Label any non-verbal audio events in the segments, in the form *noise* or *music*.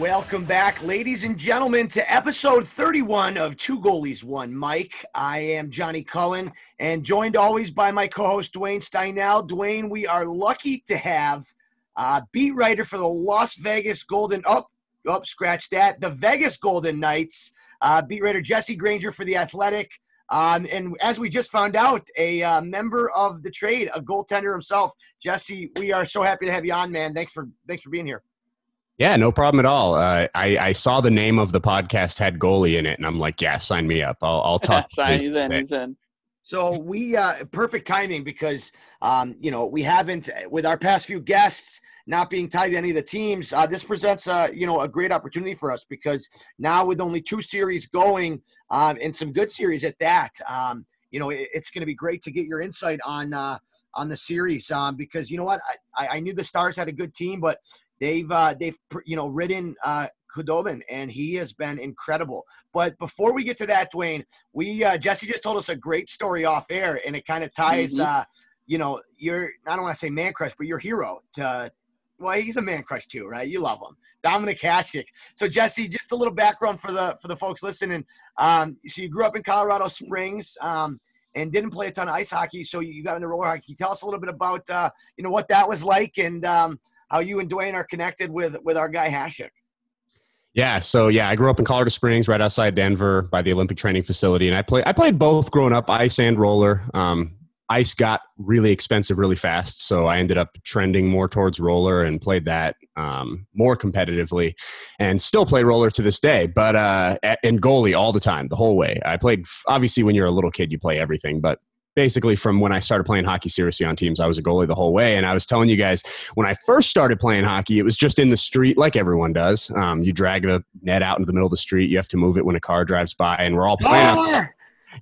Welcome back, ladies and gentlemen, to episode 31 of Two Goalies, One Mic. I am Johnny Cullen and joined always by my co host, Dwayne Steinell. Dwayne, we are lucky to have beat writer for the Las Vegas Golden, up, oh, up, oh, scratch that, the Vegas Golden Knights, uh, beat writer Jesse Granger for The Athletic. Um, and as we just found out, a uh, member of the trade, a goaltender himself, Jesse. We are so happy to have you on, man. Thanks for thanks for being here. Yeah, no problem at all. Uh, I, I saw the name of the podcast had goalie in it, and I'm like, yeah, sign me up. I'll, I'll *laughs* talk. sign, he's in. He's in. So we uh, perfect timing because um, you know we haven't with our past few guests not being tied to any of the teams. Uh, this presents a you know a great opportunity for us because now with only two series going um, and some good series at that. Um, you know, it, it's going to be great to get your insight on uh, on the series um, because you know what, I, I knew the Stars had a good team, but They've uh, they've you know ridden uh, Khudobin, and he has been incredible. But before we get to that, Dwayne, we uh, Jesse just told us a great story off air, and it kind of ties, mm-hmm. uh, you know, your I don't want to say man crush, but your hero to. Well, he's a man crush too, right? You love him, Dominik Hasek. So, Jesse, just a little background for the for the folks listening. Um, so, you grew up in Colorado Springs. Um, and didn't play a ton of ice hockey, so you got into roller hockey. Tell us a little bit about uh, you know what that was like, and um, how you and Dwayne are connected with with our guy Hasek. Yeah, so yeah, I grew up in Colorado Springs, right outside Denver, by the Olympic Training Facility, and I play I played both growing up, ice and roller. Um, ice got really expensive really fast, so I ended up trending more towards roller and played that um, more competitively, and still play roller to this day. But uh, and goalie all the time, the whole way. I played obviously when you're a little kid, you play everything, but basically from when I started playing hockey seriously on teams. I was a goalie the whole way. And I was telling you guys, when I first started playing hockey, it was just in the street like everyone does. Um, you drag the net out into the middle of the street. You have to move it when a car drives by, and we're all playing.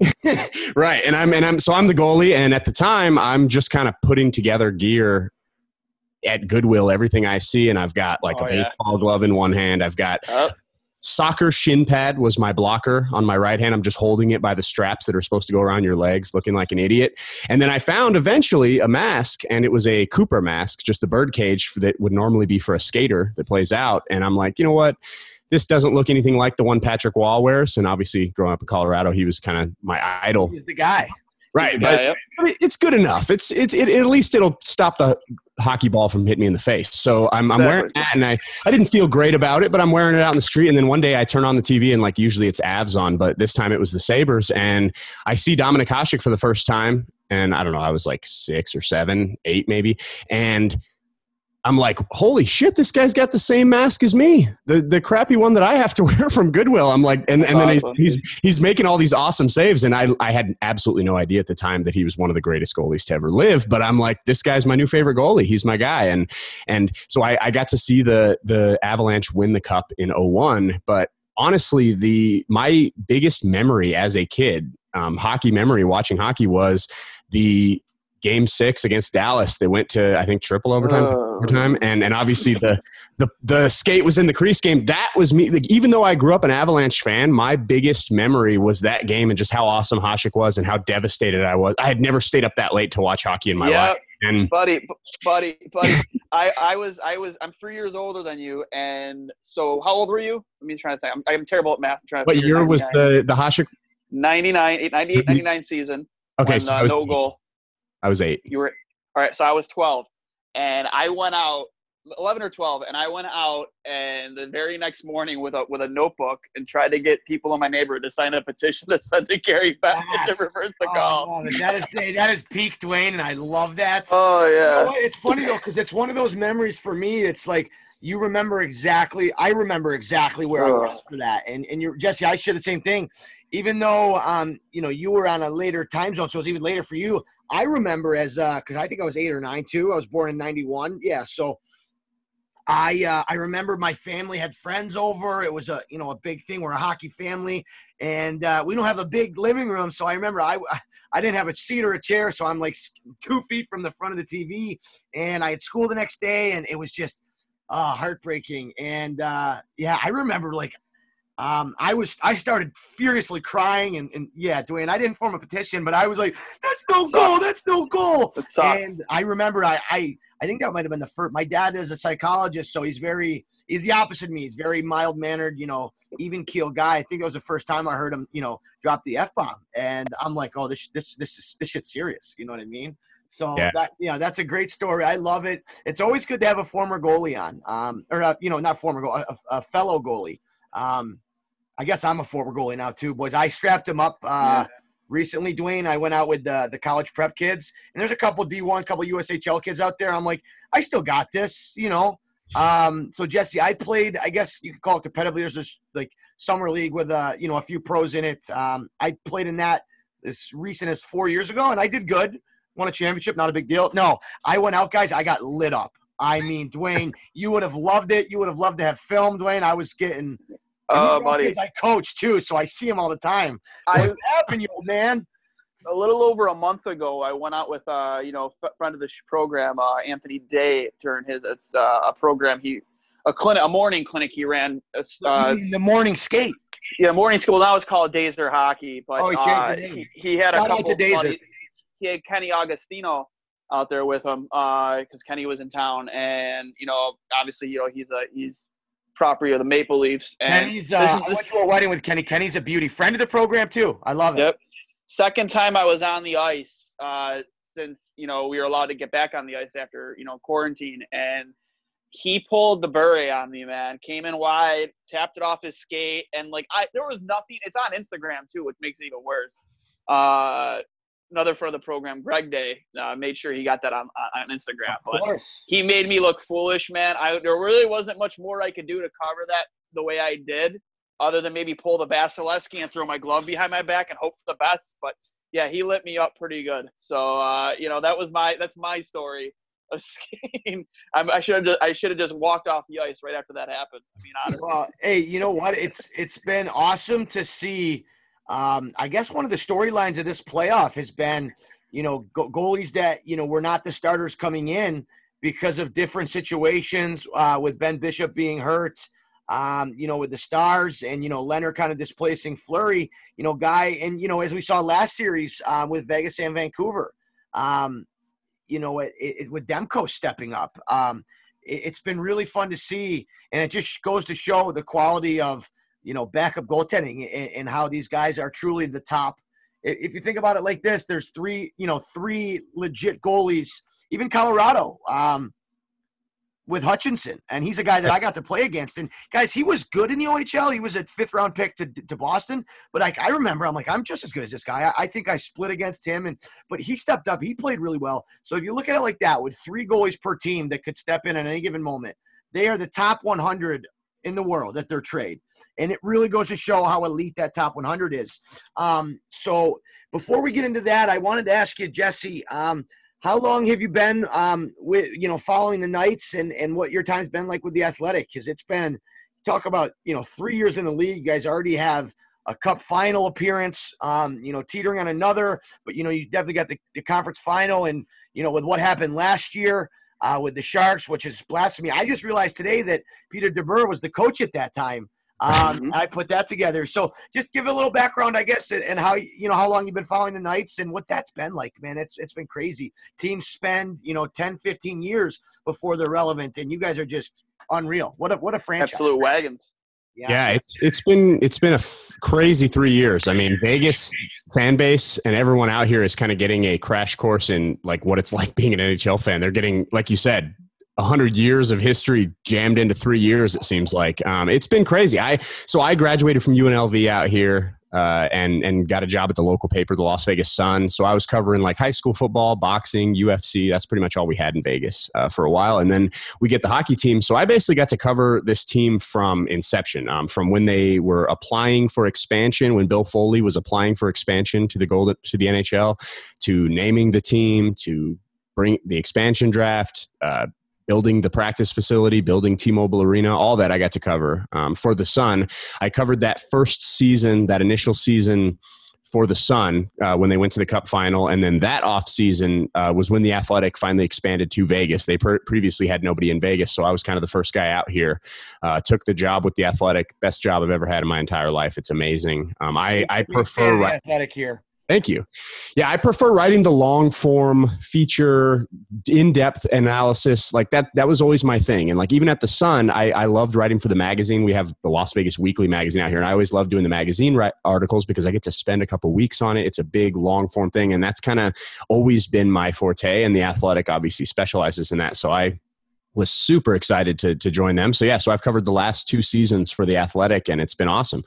*laughs* right. And I'm, and I'm, so I'm the goalie. And at the time, I'm just kind of putting together gear at Goodwill, everything I see. And I've got like oh, a baseball yeah. glove in one hand. I've got oh soccer shin pad was my blocker on my right hand. I'm just holding it by the straps that are supposed to go around your legs, looking like an idiot. And then I found eventually a mask, and it was a Cooper mask, just the bird cage that would normally be for a skater that plays out. And I'm like, you know what? This doesn't look anything like the one Patrick Roy wears. And obviously, growing up in Colorado, he was kind of my idol. He's the guy right but, yep. it's good enough it's it's it, at least it'll stop the hockey ball from hitting me in the face. So i'm, I'm wearing that and I, I didn't feel great about it but i'm wearing it out in the street. And then one day i turn on the tv and like usually it's avs on but this time it was the sabres. And i see dominik hasek for the first time and i don't know i was like six or seven eight maybe. And I'm like, holy shit, this guy's got the same mask as me. The the crappy one that I have to *laughs* wear from Goodwill. I'm like, and, and then awesome. he's he's making all these awesome saves. And I I had absolutely no idea at the time that he was one of the greatest goalies to ever live. But I'm like, this guy's my new favorite goalie. He's my guy. And and so I, I got to see the the Avalanche win the cup in 01. But honestly, the my biggest memory as a kid, um, hockey memory, watching hockey was the game six against Dallas. They went to I think triple overtime, Oh. overtime, and and obviously the the the skate was in the crease game. That was me. Like, even though I grew up an Avalanche fan, my biggest memory was that game and just how awesome Hasek was and how devastated I was. I had never stayed up that late to watch hockey in my Yeah. life, and buddy, buddy, *laughs* buddy. I, I was, I was, I'm three years older than you, and so how old were you? Let me try to think. I'm, I'm terrible at math. I'm trying to what year was the the Hasek? 99, eight- 98, 99 season. Okay, when, so uh, was no goal. I was eight. You were all right. So I was 12, and I went out 11 or 12, and I went out and the very next morning with a with a notebook and tried to get people in my neighborhood to sign a petition *laughs* that said to Gary Bettman to reverse the Oh, call. I. That is that is peak Dwayne, and I love that. *laughs* Oh You know yeah. It's funny though, because it's one of those memories for me. It's like you remember exactly. I remember exactly where I was for that, and and you're Jesse. I share the same thing. Even though um you know you were on a later time zone, so it was even later for you. I remember as uh because I think I was eight or nine too. I was born in '91. Yeah, so. I uh, I remember my family had friends over. It was a you know a big thing. We're a hockey family, and uh, we don't have a big living room. So I remember I I didn't have a seat or a chair, so I'm like two feet from the front of the TV, and I had school the next day, and it was just uh, heartbreaking. And uh, yeah, I remember like um, I was I started furiously crying, and, and yeah, Dwayne, I didn't form a petition, but I was like, "That's no goal, that's no goal." And I remember I, I I think that might have been the first. My dad is a psychologist, so he's very he's the opposite of me. He's very mild mannered, you know, even keel guy. I think it was the first time I heard him, you know, drop the f bomb, and I'm like, oh, this this this is this shit's serious. You know what I mean? So Yeah. that you know that's a great story. I love it. It's always good to have a former goalie on, um, or uh, you know, not former goalie, a, a fellow goalie. Um, I guess I'm a forward goalie now too, boys. I strapped him up uh, recently, Dwayne. I went out with the the college prep kids, and there's a couple D1, couple USHL kids out there. I'm like, I still got this, you know. Um, so Jesse, I played. I guess you could call it competitively. There's this like summer league with uh, you know, a few pros in it. Um, I played in that as recent as four years ago, and I did good. Won a championship, not a big deal. No, I went out, guys. I got lit up. I mean, Dwayne, you would have loved it. You would have loved to have filmed, Dwayne. I was getting. Oh, buddy. kids I coach too, so I see them all the time. I What happened, you old man? a little over a month ago, I went out with uh, you know, friend of the program, uh, Anthony Day, during his it's uh, a program he a clinic, a morning clinic he ran. Uh, mean the morning skate. yeah, morning school. Now it's called Dazer Hockey, but Oh, he changed uh, he, he had a Shout out to buddies- he had Kenny Agostino out there with him because Kenny was in town, and you know, obviously, you know, he's a he's property of the Maple Leafs. And Kenny's. this Uh, is- I went to a wedding with Kenny. Kenny's a beauty. Friend of the program too. I love it. Yep. Second time I was on the ice uh, since you know we were allowed to get back on the ice after you know quarantine, and he pulled the beret on me, man. Came in wide, tapped it off his skate, and like I, there was nothing. It's on Instagram too, which makes it even worse. Uh, another for the program, Greg Day, uh, made sure he got that on on Instagram. Of But course. he made me look foolish, man. I there really wasn't much more I could do to cover that the way I did, other than maybe pull the Vasilevskiy and throw my glove behind my back and hope for the best. But yeah, he lit me up pretty good. So uh, you know that was my that's my story of *laughs* skiing. I'm, I should have just, I should have just walked off the ice right after that happened. I mean, honestly. Well, hey, you know what? It's it's been awesome to see. Um, I guess one of the storylines of this playoff has been, you know, go- goalies that you know were not the starters coming in because of different situations. Uh, with Ben Bishop being hurt, um, you know, with the Stars, and you know Lehner kind of displacing Fleury. You know, guy, and you know, as we saw last series uh, with Vegas and Vancouver. Um, you know, it, it, with Demko stepping up. Um, it, it's been really fun to see, and it just goes to show the quality of you know backup goaltending and, and how these guys are truly the top. If you think about it like this, there's three you know three legit goalies, even Colorado. Um, with Hutchinson, and he's a guy that I got to play against. And guys, he was good in the OHL. He was a fifth round pick to, to Boston. But like I remember, I'm like, I'm just as good as this guy. I, I think I split against him, and but he stepped up. He played really well. So if you look at it like that, with three goalies per team that could step in at any given moment, they are the top 100 in the world at their trade, and it really goes to show how elite that top 100 is. Um, so before we get into that, I wanted to ask you, Jesse. Um, how long have you been um, with you know following the Knights and and what your time's been like with the Athletic? Because it's been talk about you know three years in the league. You guys already have a cup final appearance, um, you know, teetering on another, but you know, you definitely got the, the conference final and, you know, with what happened last year, uh, with the Sharks, which is blasphemy. I just realized today that Peter DeBoer was the coach at that time. Um, mm-hmm. I put that together. So just give a little background, I guess, and how you know how long you've been following the Knights and what that's been like, man. It's it's been crazy. Teams spend you know 10, 15 years before they're relevant, and you guys are just unreal. What a what a franchise! Absolute wagons. Yeah, yeah it's, it's been it's been a f- crazy three years. I mean, Vegas fan base and everyone out here is kind of getting a crash course in like what it's like being an NHL fan. They're getting, like you said, hundred years of history jammed into three years. It seems like um, it's been crazy. I so I graduated from UNLV out here uh, and and got a job at the local paper, the Las Vegas Sun. So I was covering like high school football, boxing, UFC. That's pretty much all we had in Vegas uh, for a while. And then we get the hockey team. So I basically got to cover this team from inception, um, from when they were applying for expansion, when Bill Foley was applying for expansion to the golden to the NHL, to naming the team, to bring the expansion draft. Uh, building the practice facility, building T-Mobile Arena, all that I got to cover um, for the Sun. I covered that first season, that initial season for the Sun uh, when they went to the Cup final, and then that off season uh, was when the Athletic finally expanded to Vegas. They per- previously had nobody in Vegas, so I was kind of the first guy out here. Uh, took the job with the Athletic, best job I've ever had in my entire life. It's amazing. Um, I I prefer Athletic here. Thank you. Yeah, I prefer writing the long form feature, in depth analysis. Like that, that was always my thing. And like even at the Sun, I, I loved writing for the magazine. We have the Las Vegas Weekly magazine out here, and I always love doing the magazine articles because I get to spend a couple weeks on it. It's a big long form thing, and that's kind of always been my forte. And the Athletic obviously specializes in that. So I was super excited to to join them. So yeah, so I've covered the last two seasons for the Athletic, and it's been awesome.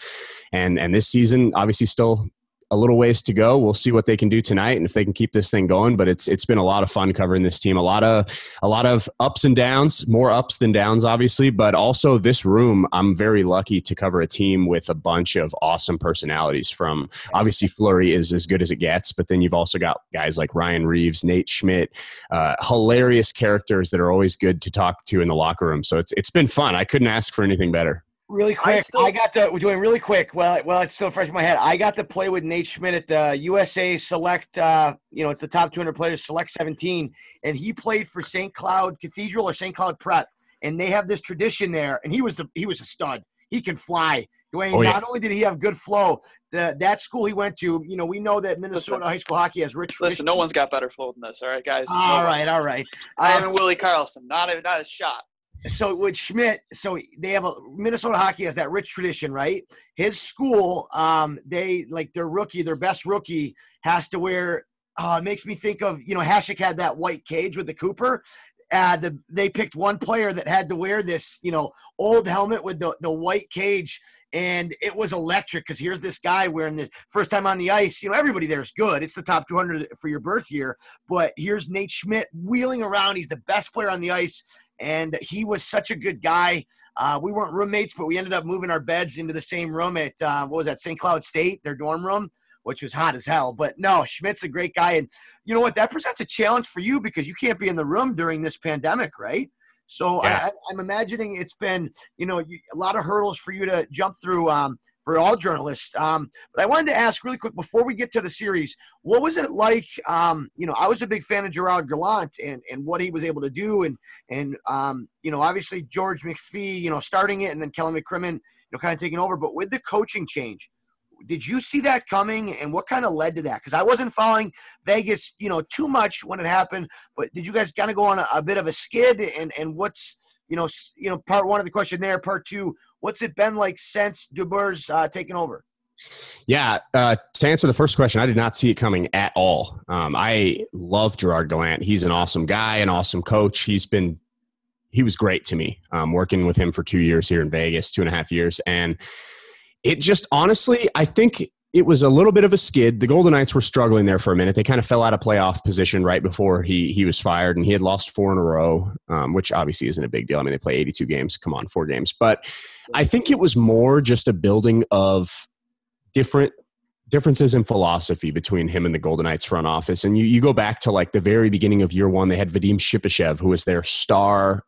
And and this season, obviously, still a little ways to go. We'll see what they can do tonight and if they can keep this thing going. But it's it's been a lot of fun covering this team. A lot of a lot of ups and downs, more ups than downs, obviously. But also this room, I'm very lucky to cover a team with a bunch of awesome personalities. From obviously Fleury is as good as it gets, but then you've also got guys like Ryan Reaves, Nate Schmidt, uh, hilarious characters that are always good to talk to in the locker room. So it's it's been fun. I couldn't ask for anything better. Really quick, I, still, I, got to we're doing really quick. Well, well, it's still fresh in my head. I got to play with Nate Schmidt at the USA Select. Uh, you know, it's the top 200 players, Select 17, and he played for St. Cloud Cathedral or St. Cloud Prep, and they have this tradition there. And he was the he was a stud. He can fly. Dwayne, oh, yeah. not only did he have good flow, the that school he went to, you know, we know that Minnesota listen, high school hockey has rich. Listen, no one's got better flow than this. All right, guys. All no right, one. all right. I am um, Willie Carlson. Not a not a shot so with Schmidt, so they have a Minnesota hockey has that rich tradition, right? His school, um, they like their rookie, their best rookie has to wear. Uh, makes me think of you know Hasek had that white cage with the Cooper. Uh, the, they picked one player that had to wear this you know old helmet with the the white cage, and it was electric because here's this guy wearing the first time on the ice. You know everybody there is good. It's the top 200 for your birth year, but here's Nate Schmidt wheeling around. He's the best player on the ice and he was such a good guy. Uh, we weren't roommates, but we ended up moving our beds into the same room at uh, what was that, St. Cloud State, their dorm room, which was hot as hell. But no, Schmidt's a great guy, and you know what? That presents a challenge for you because you can't be in the room during this pandemic, right? So yeah. I, am I'm imagining it's been you know a lot of hurdles for you to jump through. Um, for all journalists. Um, but I wanted to ask really quick before we get to the series, what was it like? Um, you know, I was a big fan of Gerard Gallant and, and what he was able to do. And, and um, you know, obviously George McPhee, you know, starting it and then Kelly McCrimmon, you know, kind of taking over. But with the coaching change, did you see that coming and what kind of led to that because i wasn't following vegas you know too much when it happened but did you guys kind of go on a, a, bit of a skid and and what's you know you know part one of the question there part two What's it been like since DeBoer's uh, taken over? Yeah, uh, to answer the first question, I did not see it coming at all. Um, I love Gerard Gallant. He's an awesome guy, an awesome coach. He's been he was great to me. Um, working with him for two years here in Vegas, two and a half years, and it just honestly, I think it was a little bit of a skid. The Golden Knights were struggling there for a minute. They kind of fell out of playoff position right before he he was fired, and he had lost four in a row, um, which obviously isn't a big deal. I mean, they play 82 games. Come on, four games. But I think it was more just a building of different differences in philosophy between him and the Golden Knights front office. And you, you go back to like the very beginning of year one, they had Vadim Shipachyov, who was their star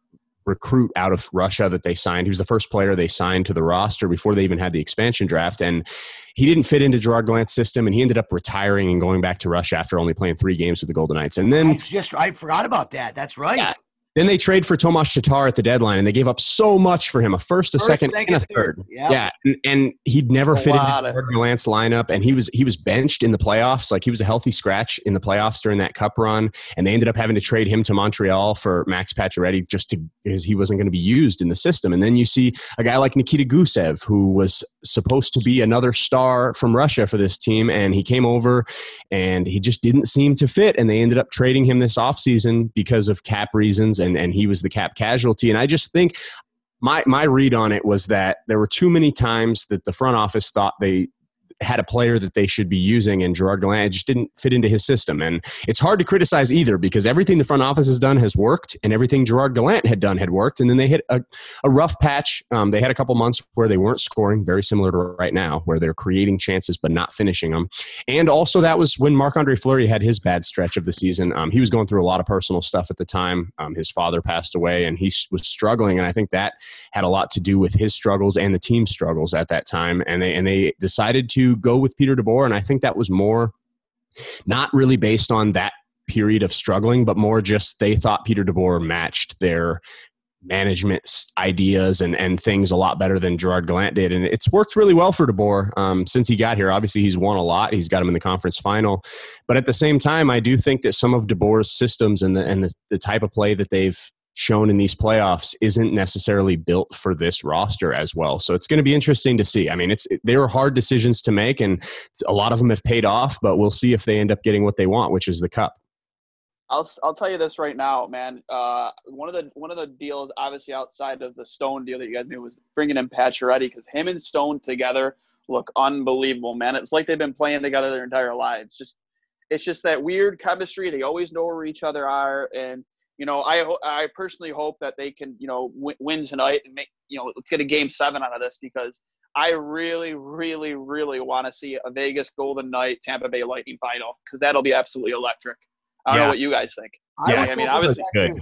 recruit out of Russia that they signed. He was the first player they signed to the roster before they even had the expansion draft. And he didn't fit into Gerard Gallant's system, and he ended up retiring and going back to Russia after only playing three games with the Golden Knights. And then I just I forgot about that. That's right. Yeah. Then they trade for Tomas Tatar at the deadline, and they gave up so much for him a first, a First, second, second, and a third. third. Yep. Yeah, and, and he'd never fit into of- Gordon lineup, and he was he was benched in the playoffs. Like he was a healthy scratch in the playoffs during that Cup run, and they ended up having to trade him to Montreal for Max Pacioretty just to because he wasn't going to be used in the system. And then you see a guy like Nikita Gusev, who was supposed to be another star from Russia for this team, and he came over and he just didn't seem to fit and they ended up trading him this offseason because of cap reasons and, and he was the cap casualty. And i just think my my read on it was that there were too many times that the front office thought they had a player that they should be using and Gerard Gallant just didn't fit into his system and it's hard to criticize either because everything the front office has done has worked and everything Gerard Gallant had done had worked and then they hit a, a rough patch um, they had a couple months where they weren't scoring very similar to right now where they're creating chances but not finishing them and also, that was when Marc Andre Fleury had his bad stretch of the season. Um, he was going through a lot of personal stuff at the time. Um, his father passed away, and he was struggling. And I think that had a lot to do with his struggles and the team's struggles at that time. And they and they decided to go with Peter DeBoer. And I think that was more not really based on that period of struggling, but more just they thought Peter DeBoer matched their management ideas and, and things a lot better than Gerard Gallant did. And it's worked really well for DeBoer um, since he got here. Obviously, he's won a lot. He's got him in the conference final. But at the same time, I do think that some of DeBoer's systems and the, and the, the type of play that they've shown in these playoffs isn't necessarily built for this roster as well. So it's going to be interesting to see. I mean, it's they were hard decisions to make, and a lot of them have paid off. But we'll see if they end up getting what they want, which is the cup. I'll I'll tell you this right now, man. Uh, one of the one of the deals, obviously outside of the Stone deal that you guys knew, was bringing in Pacioretty because him and Stone together look unbelievable, man. It's like they've been playing together their entire lives. Just it's just that weird chemistry. They always know where each other are, and you know, I I personally hope that they can you know w- win tonight and make you know let's get a game seven out of this because I really, really, really want to see a Vegas Golden Knight Tampa Bay Lightning final because that'll be absolutely electric. I don't Yeah. know what you guys think. Yeah, was I mean, hoping obviously- Good.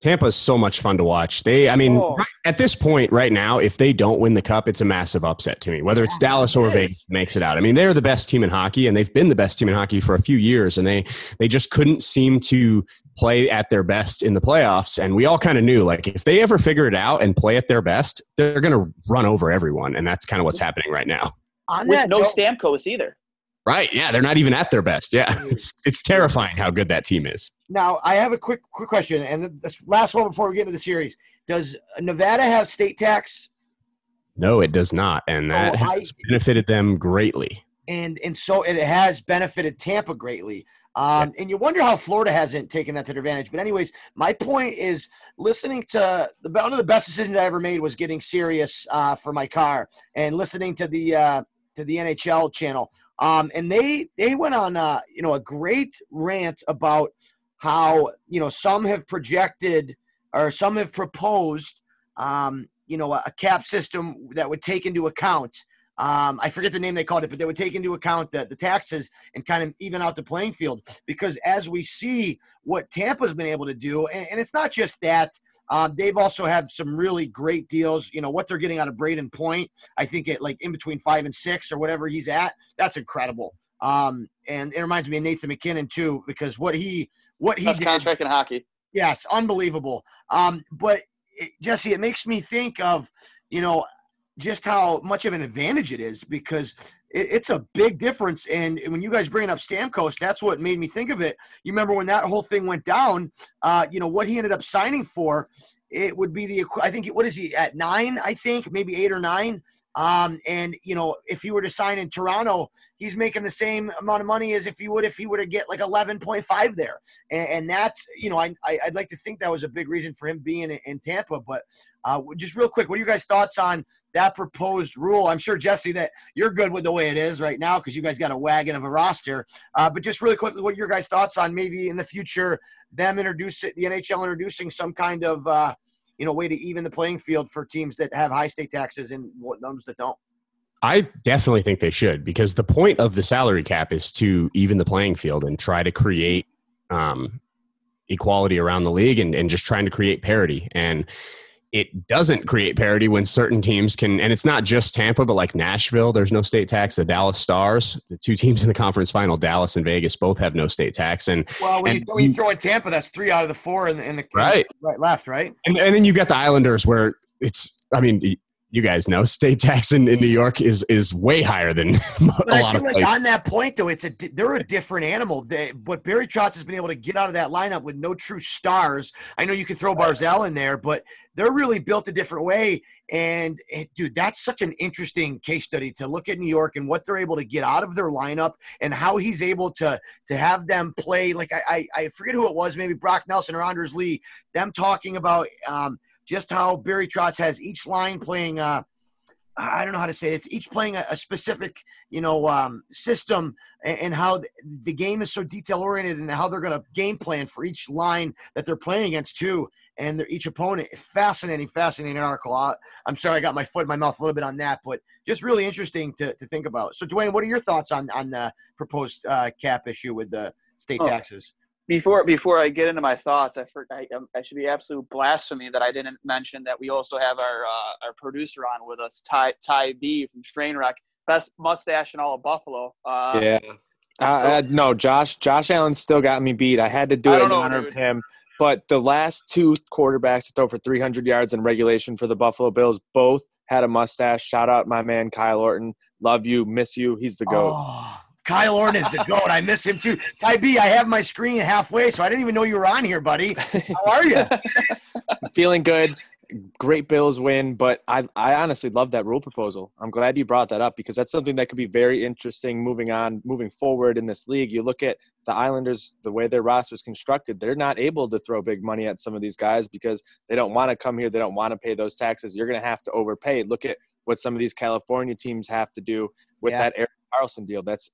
Too. Tampa's so much fun to watch. They, I mean, Oh. right- at this point, right now, if they don't win the cup, it's a massive upset to me. Whether it's Yeah, Dallas or it Vegas makes it out. I mean, they're the best team in hockey, and they've been the best team in hockey for a few years, and they they just couldn't seem to play at their best in the playoffs. And we all kind of knew, like, if they ever figure it out and play at their best, they're going to run over everyone, and that's kind of what's happening right now. On With that no note- Stamkos either. Right? Yeah, they're not even at their best. Yeah, it's it's terrifying how good that team is. Now, I have a quick quick question, and this last one before we get into the series. Does Nevada have state tax? No, it does not, and that Oh, I- has benefited them greatly. And and so it has benefited Tampa greatly. Um, And you wonder how Florida hasn't taken that to their advantage. But anyways, my point is listening to the one of the best decisions I ever made was getting Sirius uh, for my car and listening to the uh, to the NHL channel. Um, and they they went on uh, you know a great rant about how you know some have projected or some have proposed um, you know a, a cap system that would take into account um, I forget the name they called it, but they would take into account the, the taxes and kind of even out the playing field. Because as we see what Tampa's been able to do, and, and it's not just that, um, they've also had some really great deals. You know what they're getting out of Brayden Point, I think it like in between five and six or whatever he's at. That's incredible. Um, and it reminds me of Nathan MacKinnon too, because what he what he Best did contract in hockey. Yes, unbelievable. Um, but it, Jesse, it makes me think of you know just how much of an advantage it is because it, it's a big difference. And when you guys bring up Stamkos, that's what made me think of it. You remember when that whole thing went down? Uh, you know what he ended up signing for? It would be the I think what is he at nine? I think maybe eight or nine. Um, and you know, if he were to sign in Toronto, he's making the same amount of money as if he would if he were to get like eleven point five there. And, and that's you know, I, I would like to think that was a big reason for him being in, in Tampa. But uh, just real quick, what are you guys' thoughts on that proposed rule? I'm sure Jesse that you're good with the way it is right now because you guys got a wagon of a roster. Uh, but just really quickly, what are your guys' thoughts on maybe in the future them introduce the NHL introducing some kind of uh, you know way to even the playing field for teams that have high state taxes and those that don't. I definitely think they should because the point of the salary cap is to even the playing field and try to create um, equality around the league and, and just trying to create parity. And it doesn't create parity when certain teams can, and it's not just Tampa, but like Nashville, there's no state tax. The Dallas Stars, the two teams in the conference final, Dallas and Vegas, both have no state tax. And well, when, and you, when you throw in Tampa, that's three out of the four in the, in the right, right, left, right, and, and then you got the Islanders where it's, I mean, you guys know state tax in, in New York is is way higher than *laughs* a but lot feel of like places. on that point though, it's a they're a different animal. They, but Barry Trotz has been able to get out of that lineup with no true stars. I know you can throw Barzal in there, but they're really built a different way. And it, dude, that's such an interesting case study to look at New York and what they're able to get out of their lineup and how he's able to to have them play. Like I I, I forget who it was, maybe Brock Nelson or Anders Lee. Them talking about. Um, just how Barry Trotz has each line playing uh, I don't know how to say it. It's each playing a, a specific, you know, um, system and, and how the, the, game is so detail oriented and how they're going to game plan for each line that they're playing against too, and each opponent. Fascinating, fascinating article. I, I'm sorry I got my foot in my mouth a little bit on that, but just really interesting to, to think about. So, Dwayne, what are your thoughts on on the proposed uh, cap issue with the state oh. taxes? Before before I get into my thoughts, I, for, I, um, I should be absolute blasphemy that I didn't mention that we also have our uh, our producer on with us, Ty Ty B from Strainwreck, best mustache in all of Buffalo. Uh, yeah, uh, uh, no, Josh Josh Allen still got me beat. I had to do it don't in know, honor dude. of him. But the last two quarterbacks to throw for 300 yards in regulation for the Buffalo Bills both had a mustache. Shout out my man Kyle Orton. Love you, miss you. He's the goat. Oh, Kyle Orton is the goat. I miss him too. Ty B, I have my screen halfway, so I didn't even know you were on here, buddy. How are you? *laughs* Feeling good. Great Bills win, but I, I honestly love that rule proposal. I'm glad you brought that up because that's something that could be very interesting moving on, moving forward in this league. You look at the Islanders, the way their roster is constructed, they're not able to throw big money at some of these guys because they don't want to come here. They don't want to pay those taxes. You're going to have to overpay. Look at what some of these California teams have to do with Yeah. that Karlsson deal. That's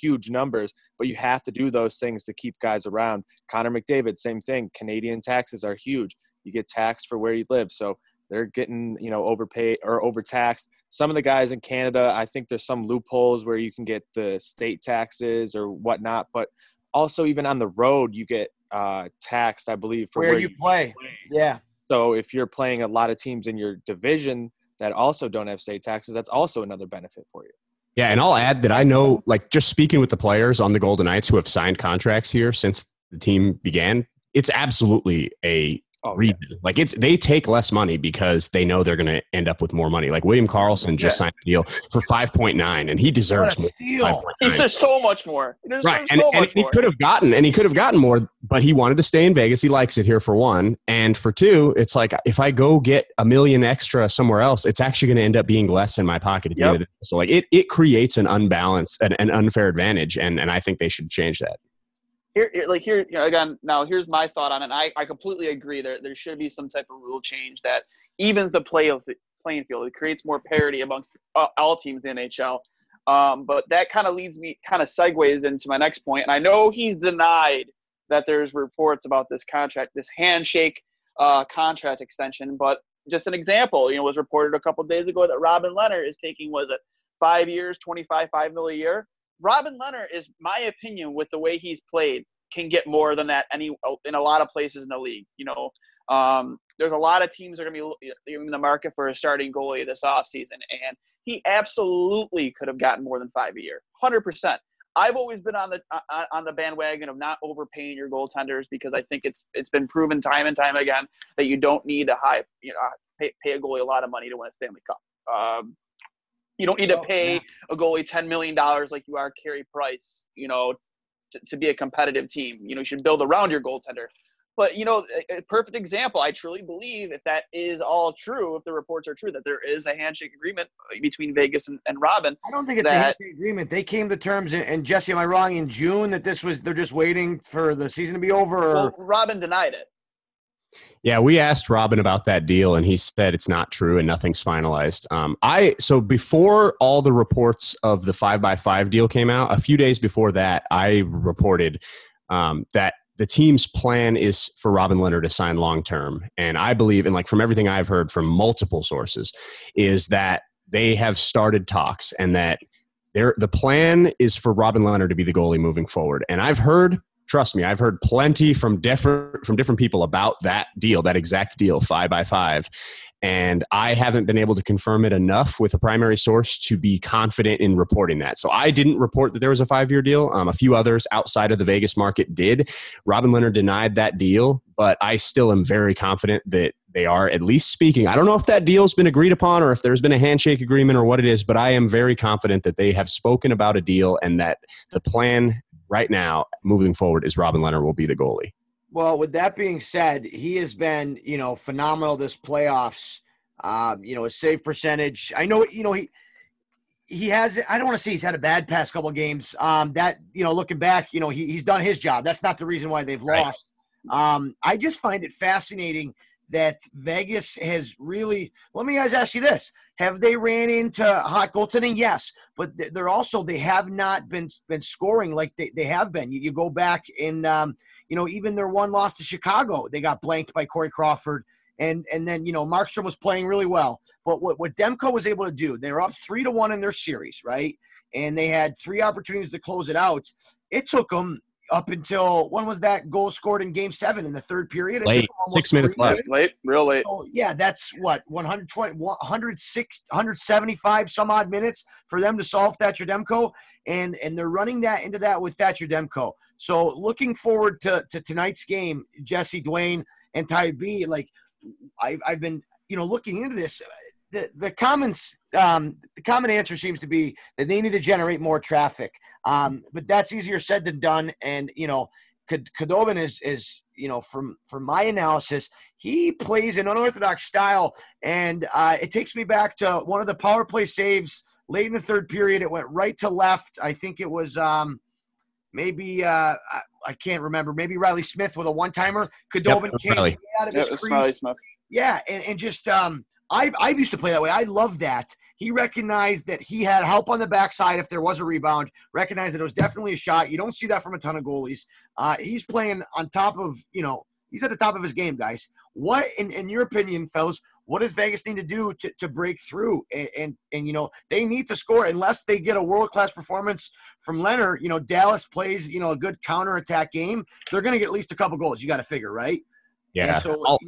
huge numbers, but you have to do those things to keep guys around. Connor McDavid, same thing. Canadian taxes are huge. You get taxed for where you live, so they're getting you know overpaid or overtaxed. Some of the guys in Canada, I think there's some loopholes where you can get the state taxes or whatnot, but also even on the road you get uh, taxed, I believe, for Where where, you play. Yeah. So if you're playing a lot of teams in your division that also don't have state taxes, that's also another benefit for you. Yeah, and I'll add that I know, like, just speaking with the players on the Golden Knights who have signed contracts here since the team began, it's absolutely a Oh, yeah. Like, it's they take less money because they know they're going to end up with more money. Like William Karlsson just signed a deal for five point nine, and he deserves a more. steal. than He 5.9. deserves so much more. He deserves Right, and, so and much he could have gotten, and he could have gotten more, but he wanted to stay in Vegas. He likes it here for one, and for two, it's like if I go get a million extra somewhere else, it's actually going to end up being less in my pocket at the Yep. end of the day. So like it, it creates an unbalanced, an, an unfair advantage, and and I think they should change that. Here, like here you know, again now here's my thought on it. I, I completely agree there there should be some type of rule change that evens the play of the playing field. It creates more parity amongst uh, all teams in nhl um, but that kind of leads me kind of segues into my next point and i know he's denied that there's reports about this contract this handshake uh, contract extension but just an example you know was reported a couple days ago that robin lehner is taking was it five years 25 5 mil a year Robin Lehner is my opinion with the way he's played can get more than that any in a lot of places in the league. You know, um, there's a lot of teams that are going to be in the market for a starting goalie this offseason, and he absolutely could have gotten more than five a year, hundred percent. I've always been on the uh, on the bandwagon of not overpaying your goaltenders because I think it's it's been proven time and time again that you don't need to high you know pay, pay a goalie a lot of money to win a Stanley Cup. Um, you don't need to pay yeah. a goalie ten million dollars like you are Carey Price, you know, to, to be a competitive team. You know, you should build around your goaltender. But you know, a, a perfect example. I truly believe if that is all true, if the reports are true, that there is a handshake agreement uh, between Vegas and, and Robin. I don't think it's a handshake agreement. They came to terms, and, and Jesse, am I wrong? In June, that this was they're just waiting for the season to be over. Or Well, Robin denied it. Yeah, we asked Robin about that deal, and he said it's not true and nothing's finalized. Um, I so before all the reports of the five by five deal came out, a few days before that, I reported um, that the team's plan is for Robin Lehner to sign long term, and I believe, and like from everything I've heard from multiple sources, is that they have started talks and that there the plan is for Robin Lehner to be the goalie moving forward. And I've heard trust me, I've heard plenty from different from different people about that deal, that exact deal, five by five. And I haven't been able to confirm it enough with a primary source to be confident in reporting that. So I didn't report that there was a five year deal. Um, a few others outside of the Vegas market did. Robin Lehner denied that deal, but I still am very confident that they are at least speaking. I don't know if that deal's been agreed upon or if there's been a handshake agreement or what it is, but I am very confident that they have spoken about a deal and that the plan right now moving forward is Robin Lehner will be the goalie. Well, with that being said, he has been, you know, phenomenal this playoffs. Um, you know, his save percentage. I know, you know, he he has. I don't want to say he's had a bad past couple games. Um, that you know, looking back, you know, he, he's done his job. That's not the reason why they've Right. lost. Um, I just find it fascinating that Vegas has really. Let me guys ask you this: Have they ran into hot goaltending? Yes, but they're also they have not been been scoring like they, they have been. You, you go back in, um, you know, even their one loss to Chicago, they got blanked by Corey Crawford. And and then you know Markstrom was playing really well, but what what Demko was able to do, they were up three to one in their series, right? And they had three opportunities to close it out. It took them up until when was that goal scored in Game Seven in the third period? It Late. Six minutes three left. minutes. Late, real late. So, yeah, that's what 120, 106, 175 some odd minutes for them to solve Thatcher Demko, and and they're running that into that with Thatcher Demko. So looking forward to, to tonight's game, Jesse Dwayne and Ty B. Like I've I've been you know looking into this. The the comments um, the common answer seems to be that they need to generate more traffic, um, but that's easier said than done. And you know, Kad- Khudobin is is you know from from my analysis he plays an unorthodox style, and uh, it takes me back to one of the power play saves late in the third period. It went right to left. I think it was um, maybe uh, I, I can't remember. Maybe Riley Smith with a one timer. Khudobin Yep, came Riley. out of Yeah, his crease. Yeah, and, and just um, I I used to play that way. I love that. He recognized that he had help on the backside if there was a rebound. Recognized that it was definitely a shot. You don't see that from a ton of goalies. Uh, he's playing on top of you know he's at the top of his game, guys. What in, in your opinion, fellas? What does Vegas need to do to, to break through? And, and and you know they need to score unless they get a world class performance from Lehner. You know Dallas plays you know a good counter attack game. They're going to get at least a couple goals. You got to figure right. Yeah. And so I'll-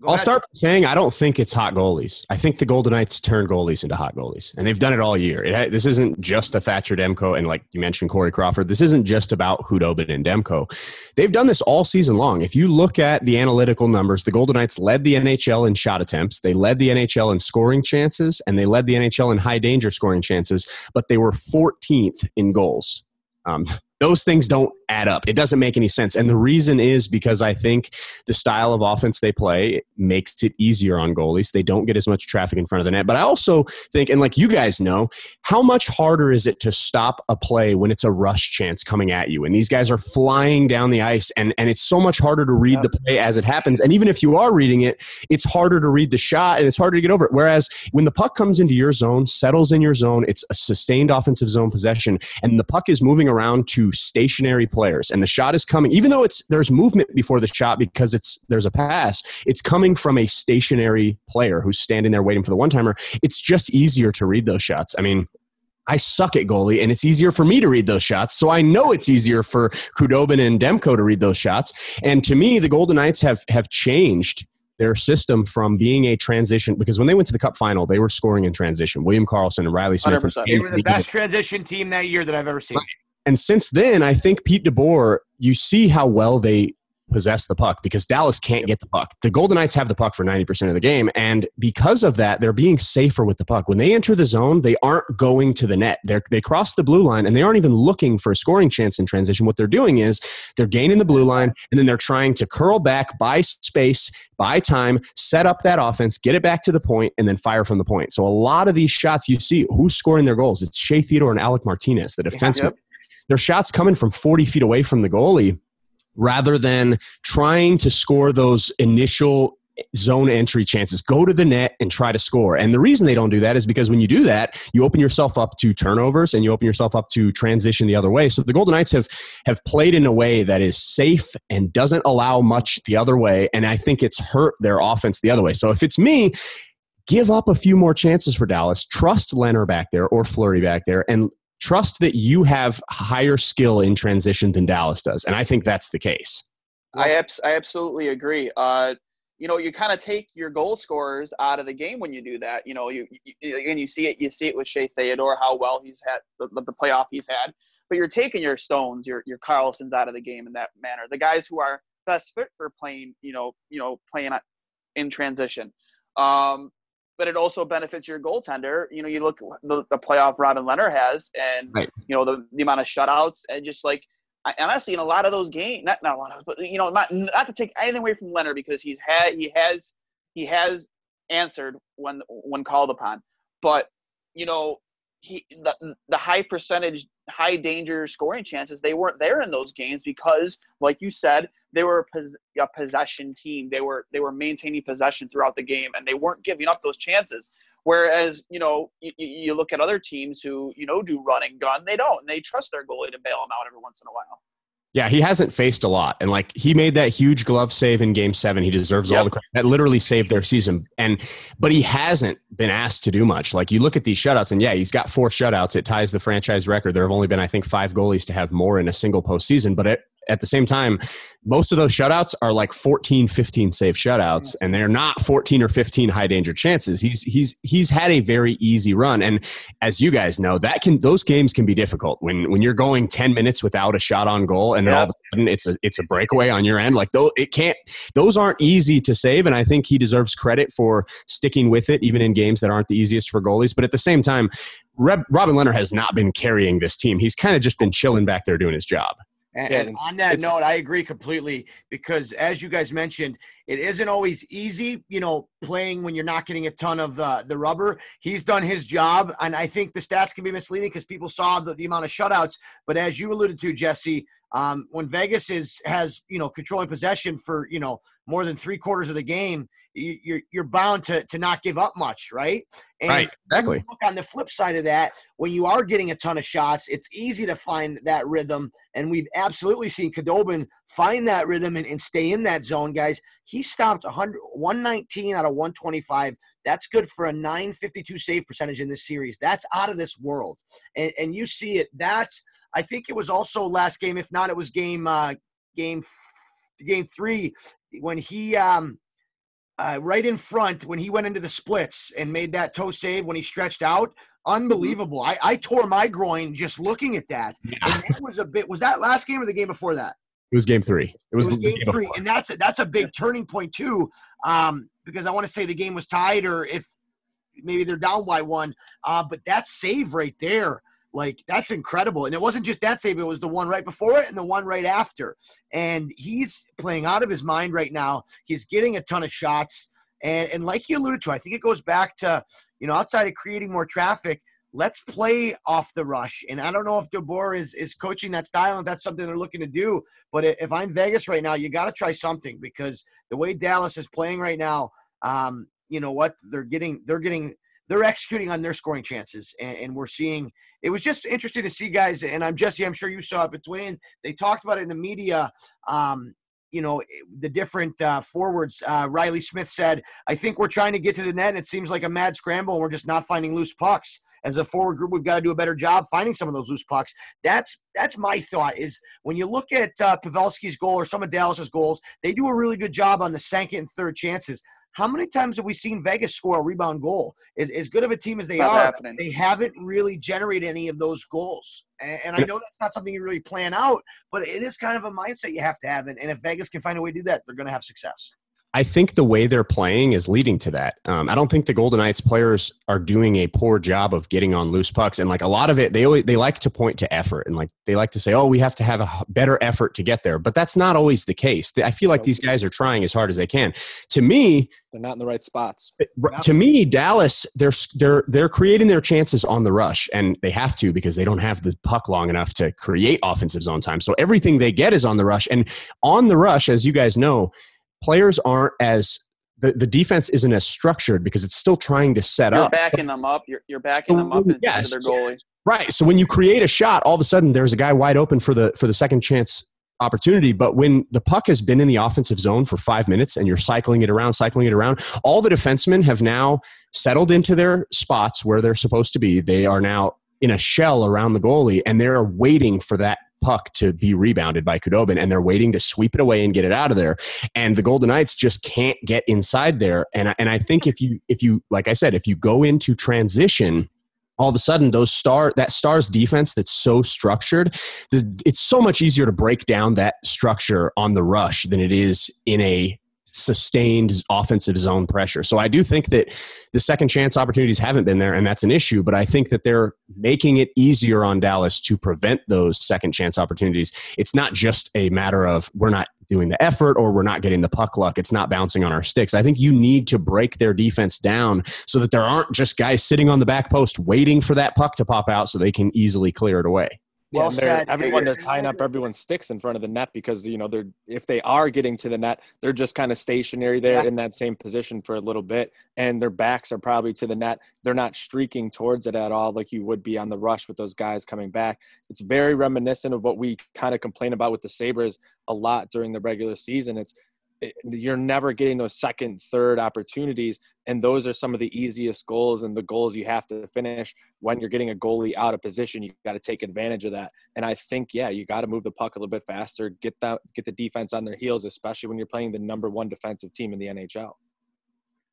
go I'll ahead. start by saying I don't think it's hot goalies. I think the Golden Knights turn goalies into hot goalies, and they've done it all year. It, this isn't just a Thatcher Demko, and like you mentioned, Corey Crawford. This isn't just about Khudobin and Demko. They've done this all season long. If you look at the analytical numbers, the Golden Knights led the NHL in shot attempts, they led the NHL in scoring chances, and they led the NHL in high danger scoring chances, but they were 14th in goals. Um, *laughs* those things don't add up. It doesn't make any sense. And the reason is because I think the style of offense they play makes it easier on goalies. They don't get as much traffic in front of the net. But I also think, and like you guys know, how much harder is it to stop a play when it's a rush chance coming at you? And these guys are flying down the ice, and, and it's so much harder to read the play as it happens. And even if you are reading it, it's harder to read the shot and it's harder to get over it. Whereas when the puck comes into your zone, settles in your zone, it's a sustained offensive zone possession, and the puck is moving around to stationary players, and the shot is coming, even though it's there's movement before the shot because it's there's a pass, it's coming from a stationary player who's standing there waiting for the one timer. It's just easier to read those shots. I mean, I suck at goalie, and it's easier for me to read those shots. So I know it's easier for Khudobin and Demko to read those shots. And to me, the Golden Knights have have changed their system from being a transition because when they went to the Cup final, they were scoring in transition. William Karlsson and Riley Smith. 100%. They were the best transition team that year that I've ever seen. And since then, I think Pete DeBoer, you see how well they possess the puck because Dallas can't get the puck. The Golden Knights have the puck for 90% of the game. And because of that, they're being safer with the puck. When they enter the zone, they aren't going to the net. They're, they cross the blue line and they aren't even looking for a scoring chance in transition. What they're doing is they're gaining the blue line and then they're trying to curl back, buy space, buy time, set up that offense, get it back to the point, and then fire from the point. So a lot of these shots you see, who's scoring their goals? It's Shea Theodore and Alec Martinez, the defenseman Yep. Their shots coming from 40 feet away from the goalie rather than trying to score those initial zone entry chances. Go to the net and try to score. And the reason they don't do that is because when you do that, you open yourself up to turnovers and you open yourself up to transition the other way. So the Golden Knights have have played in a way that is safe and doesn't allow much the other way. And I think it's hurt their offense the other way. So if it's me, give up a few more chances for Dallas. Trust Lehner back there or Fleury back there and trust that you have higher skill in transition than Dallas does, and I think that's the case. I abs- I absolutely agree. Uh, you know, you kind of take your goal scorers out of the game when you do that. You know, you, you and you see it. You see it with Shea Theodore, how well he's had the, the playoff he's had. But you're taking your Stones, your your Karlssons out of the game in that manner. The guys who are best fit for playing, you know, you know, playing in transition. Um, but it also benefits your goaltender. You know, you look the, the playoff Robin Lehner has, and right. you know the, the amount of shutouts, and just like I, honestly, in a lot of those games, not not a lot of, but you know, not not to take anything away from Lehner because he's had he has he has answered when when called upon, but you know he the, the high percentage high danger scoring chances they weren't there in those games because like you said they were a, pos- a, possession team. They were they were maintaining possession throughout the game and they weren't giving up those chances. Whereas you know you, you look at other teams who you know do running gun they don't. And they trust their goalie to bail them out every once in a while yeah, he hasn't faced a lot. And like he made that huge glove save in game seven. He deserves yep. all the credit. That literally saved their season. And but he hasn't been asked to do much. Like you look at these shutouts, and yeah, he's got four shutouts. It ties the franchise record. There have only been, I think, five goalies to have more in a single postseason. But it, at the same time, most of those shutouts are like 14, 15 safe shutouts, and they're not 14 or 15 high danger chances. He's he's he's had a very easy run, and as you guys know, that can those games can be difficult when when you're going 10 minutes without a shot on goal, and then all of a sudden it's a it's a breakaway on your end. Like though it can't those aren't easy to save, and I think he deserves credit for sticking with it, even in games that aren't the easiest for goalies. But at the same time, Reb, Robin Lehner has not been carrying this team. He's kind of just been chilling back there doing his job. And, yeah, and on that note, I agree completely because, as you guys mentioned, it isn't always easy, you know, playing when you're not getting a ton of the, the rubber. He's done his job, and I think the stats can be misleading because people saw the, the amount of shutouts. But as you alluded to, Jesse, um, when Vegas is has you know controlling possession for you know more than three quarters of the game, you're you're bound to to not give up much, right? And right, exactly. Look on the flip side of that, when you are getting a ton of shots, it's easy to find that rhythm, and we've absolutely seen Khudobin find that rhythm and, and stay in that zone, guys. He stopped 100, 119 out of 125. That's good for a 952 save percentage in this series. That's out of this world, and and you see it. That's I think it was also last game. If not, it was game uh, game game three when he um uh, right in front when he went into the splits and made that toe save when he stretched out. Mm-hmm. Unbelievable. I, I tore my groin just looking at that. Yeah. And that was a bit was that last game or the game before that? It was game three. It was, it was game, game three. Before. And that's a, that's a big turning point too. Um, because I want to say the game was tied or if maybe they're down by one. Uh, but that save right there like that's incredible. And it wasn't just that save, it was the one right before it and the one right after. And he's playing out of his mind right now. He's getting a ton of shots. And and like you alluded to, I think it goes back to, you know, outside of creating more traffic, let's play off the rush. And I don't know if DeBoer is is coaching that style and that's something they're looking to do. But if I'm Vegas right now, you got to try something because the way Dallas is playing right now, um, you know what? They're getting they're getting they're executing on their scoring chances, and, and, we're seeing. It was just interesting to see guys, and I'm Jesse. I'm sure you saw it between. They talked about it in the media. Um, you know the different uh, forwards. Uh, Riley Smith said, "I think we're trying to get to the net. And it seems like a mad scramble, and we're just not finding loose pucks. As a forward group, we've got to do a better job finding some of those loose pucks. That's that's my thought. Is when you look at uh, Pavelski's goal or some of Dallas's goals, they do a really good job on the second and third chances. How many times have we seen Vegas score a rebound goal? As, as good of a team as they not are, happening. they haven't really generated any of those goals. And, and I know that's not something you really plan out, but it is kind of a mindset you have to have. And, and if Vegas can find a way to do that, they're going to have success. I think the way they're playing is leading to that. Um, I don't think the Golden Knights players are doing a poor job of getting on loose pucks, and like a lot of it, they always, they like to point to effort and like they like to say, "Oh, we have to have a better effort to get there," but that's not always the case. I feel like these guys are trying as hard as they can. To me, they're not in the right spots. To me, Dallas, they're they're they're creating their chances on the rush, and they have to because they don't have the puck long enough to create offensive zone time. So everything they get is on the rush, and on the rush, as you guys know players aren't as the, the defense isn't as structured because it's still trying to set up. you're. Backing them up. You're, you're backing them up into their goalies. Right. So when you create a shot, all of a sudden there's a guy wide open for the for the second chance opportunity. But when the puck has been in the offensive zone for five minutes and you're cycling it around, cycling it around, all the defensemen have now settled into their spots where they're supposed to be. They are now in a shell around the goalie, and they're waiting for that puck to be rebounded by Khudobin, and they're waiting to sweep it away and get it out of there. And the Golden Knights just can't get inside there. And and I think if you if you like I said, if you go into transition all of a sudden those star that stars defense that's so structured it's so much easier to break down that structure on the rush than it is in a sustained offensive zone pressure. So I do think that the second chance opportunities haven't been there, and that's an issue. But I think that they're making it easier on Dallas to prevent those second chance opportunities. It's not just a matter of we're not doing the effort or we're not getting the puck luck. It's not bouncing on our sticks. I think you need to break their defense down so that there aren't just guys sitting on the back post waiting for that puck to pop out so they can easily clear it away. Yeah, well they're, everyone they're tying up everyone's sticks in front of the net because you know they're if they are getting to the net they're just kind of stationary there yeah. in that same position for a little bit and their backs are probably to the net. They're not streaking towards it at all like you would be on the rush with those guys coming back. It's very reminiscent of what we kind of complain about with the sabres a lot during the regular season. It's Eh, you're never getting those second, third opportunities. And those are some of the easiest goals and the goals you have to finish when you're getting a goalie out of position. You got to take advantage of that. And I think, yeah, you got to move the puck a little bit faster, get that, get the defense on their heels, especially when you're playing the number one defensive team in the NHL.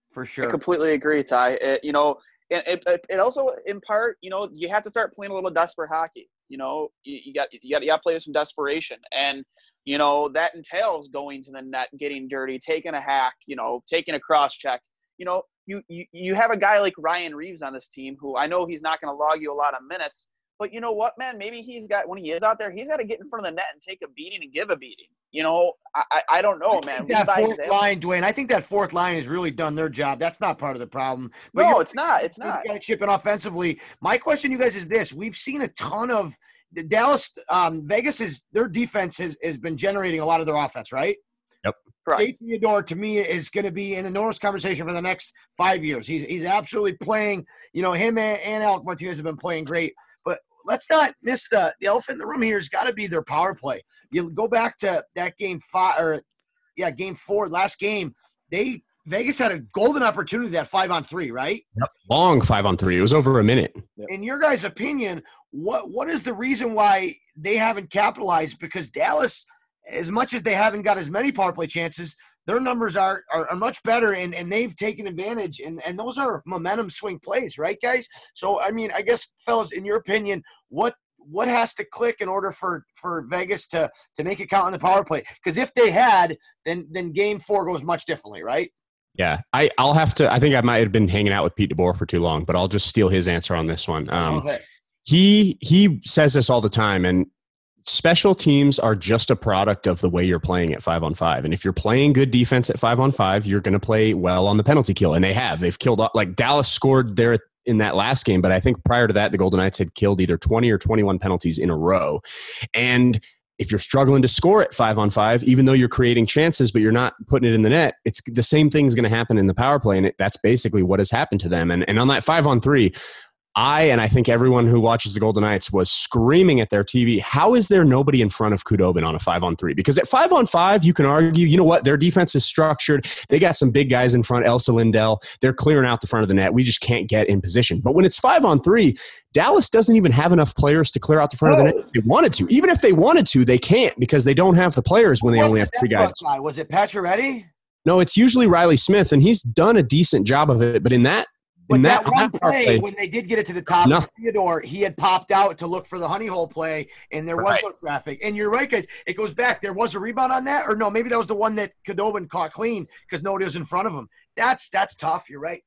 For sure. I completely agree, Ty. It, you know, it, it, it also, in part, you know, you have to start playing a little desperate hockey. You know, you, you got you got you got to play with some desperation, and you know, that entails going to the net, getting dirty, taking a hack, you know, taking a cross check. You know, you, you, you have a guy like Ryan Reaves on this team who I know he's not going to log you a lot of minutes, but you know what, man? Maybe he's got, when he is out there, he's got to get in front of the net and take a beating and give a beating. You know, I, I don't know, man. That fourth line, Dwayne. I think that fourth line has really done their job. That's not part of the problem. But no, it's not. It's not. You got to chip in offensively. My question, you guys, is this: We've seen a ton of Dallas, um, Vegas is their defense has, has been generating a lot of their offense, right? Yep. Right. Theodore to me is going to be in the Norris conversation for the next five years. He's he's absolutely playing. You know, him and, and Alec Martinez have been playing great. But let's not miss the the elephant in the room here. Has got to be their power play. You go back to that game five or yeah, game four, last game. They Vegas had a golden opportunity that five on three, right? Yep. Long five on three. It was over a minute. In your guys' opinion, what what is the reason why they haven't capitalized? Because Dallas, as much as they haven't got as many power play chances, their numbers are are, are much better and, and they've taken advantage and, and those are momentum swing plays, right, guys? So I mean, I guess fellas, in your opinion, what what has to click in order for for Vegas to to make it count on the power play? Because if they had, then then game four goes much differently, right? Yeah, I, I'll have to. I think I might have been hanging out with Pete DeBoer for too long, but I'll just steal his answer on this one. Um, he he says this all the time, and special teams are just a product of the way you're playing at five on five. And if you're playing good defense at five on five, you're going to play well on the penalty kill. And they have. They've killed like Dallas scored there in that last game, but I think prior to that, the Golden Knights had killed either 20 or 21 penalties in a row. And if you're struggling to score at five on five, even though you're creating chances, but you're not putting it in the net, it's the same thing is going to happen in the power play. And it, that's basically what has happened to them. And, and on that five on three, I and I think everyone who watches the Golden Knights was screaming at their TV, how is there nobody in front of Khudobin on a five on three? Because at five on five, you can argue, you know what, their defense is structured. They got some big guys in front, Esa Lindell. They're clearing out the front of the net. We just can't get in position. But when it's five on three, Dallas doesn't even have enough players to clear out the front of the net if they wanted to. Even if they wanted to, they can't because they don't have the players when they only have three guys. Guy? Was it Pacioretty? No, it's usually Riley Smith, and he's done a decent job of it. But in that but that, that, one play, play, when they did get it to the top, no. Theodore, he had popped out to look for the honey hole play, and there was right. no traffic. And you're right, guys. It goes back. There was a rebound on that, or no? Maybe that was the one that Khudobin caught clean because nobody was in front of him. That's that's tough. You're right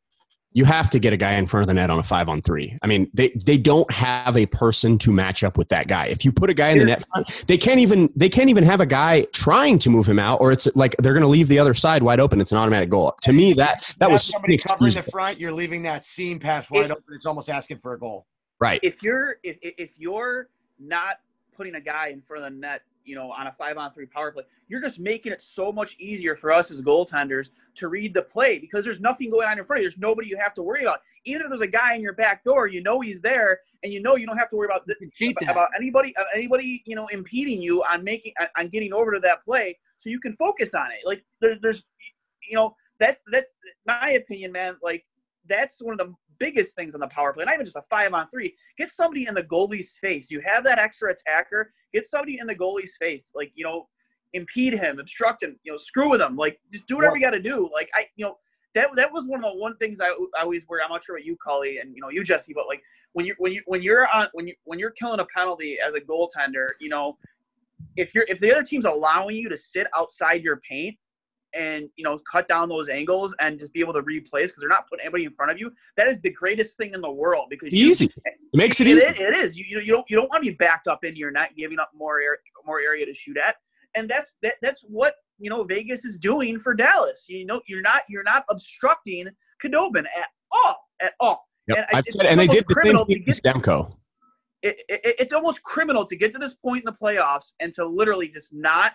you have to get a guy in front of the net on a five on three. I mean, they they don't have a person to match up with that guy. If you put a guy in the net, they can't even they can't even have a guy trying to move him out, or it's like they're going to leave the other side wide open. It's an automatic goal. To me, that that was somebody covering the front. You're leaving that seam pass wide if, open. It's almost asking for a goal. Right. If you're if if you're not putting a guy in front of the net you know, on a five on three power play. You're just making it so much easier for us as goaltenders to read the play because there's nothing going on in front of you. There's nobody you have to worry about. Even if there's a guy in your back door, you know he's there, and you know you don't have to worry about about, about anybody uh, anybody you know impeding you on making on getting over to that play, so you can focus on it. Like there's there's you know that's that's my opinion, man. Like that's one of the biggest things on the power play, not even just a five on three. Get somebody in the goalie's face. You have that extra attacker. Get somebody in the goalie's face. Like you know, impede him, obstruct him. You know, screw with him. Like just do whatever you got to do. Like I, you know, that that was one of the one things I, I always worry. I'm not sure what you, Cully, and you know you, Jesse, but like when you when you when you're on when you when you're killing a penalty as a goaltender, you know, if you're if the other team's allowing you to sit outside your paint and you know cut down those angles and just be able to replace because they're not putting anybody in front of you. That is the greatest thing in the world because you, easy. Eh, it makes it, it easy. It is. You, you don't you don't want to be backed up into your net, giving up more air, more area to shoot at, and that's that, that's what you know Vegas is doing for Dallas. You know you're not you're not obstructing Khudobin at all at all. Yep. And, said, and they did the same thing Stamko. It, it, it's almost criminal to get to this point in the playoffs and to literally just not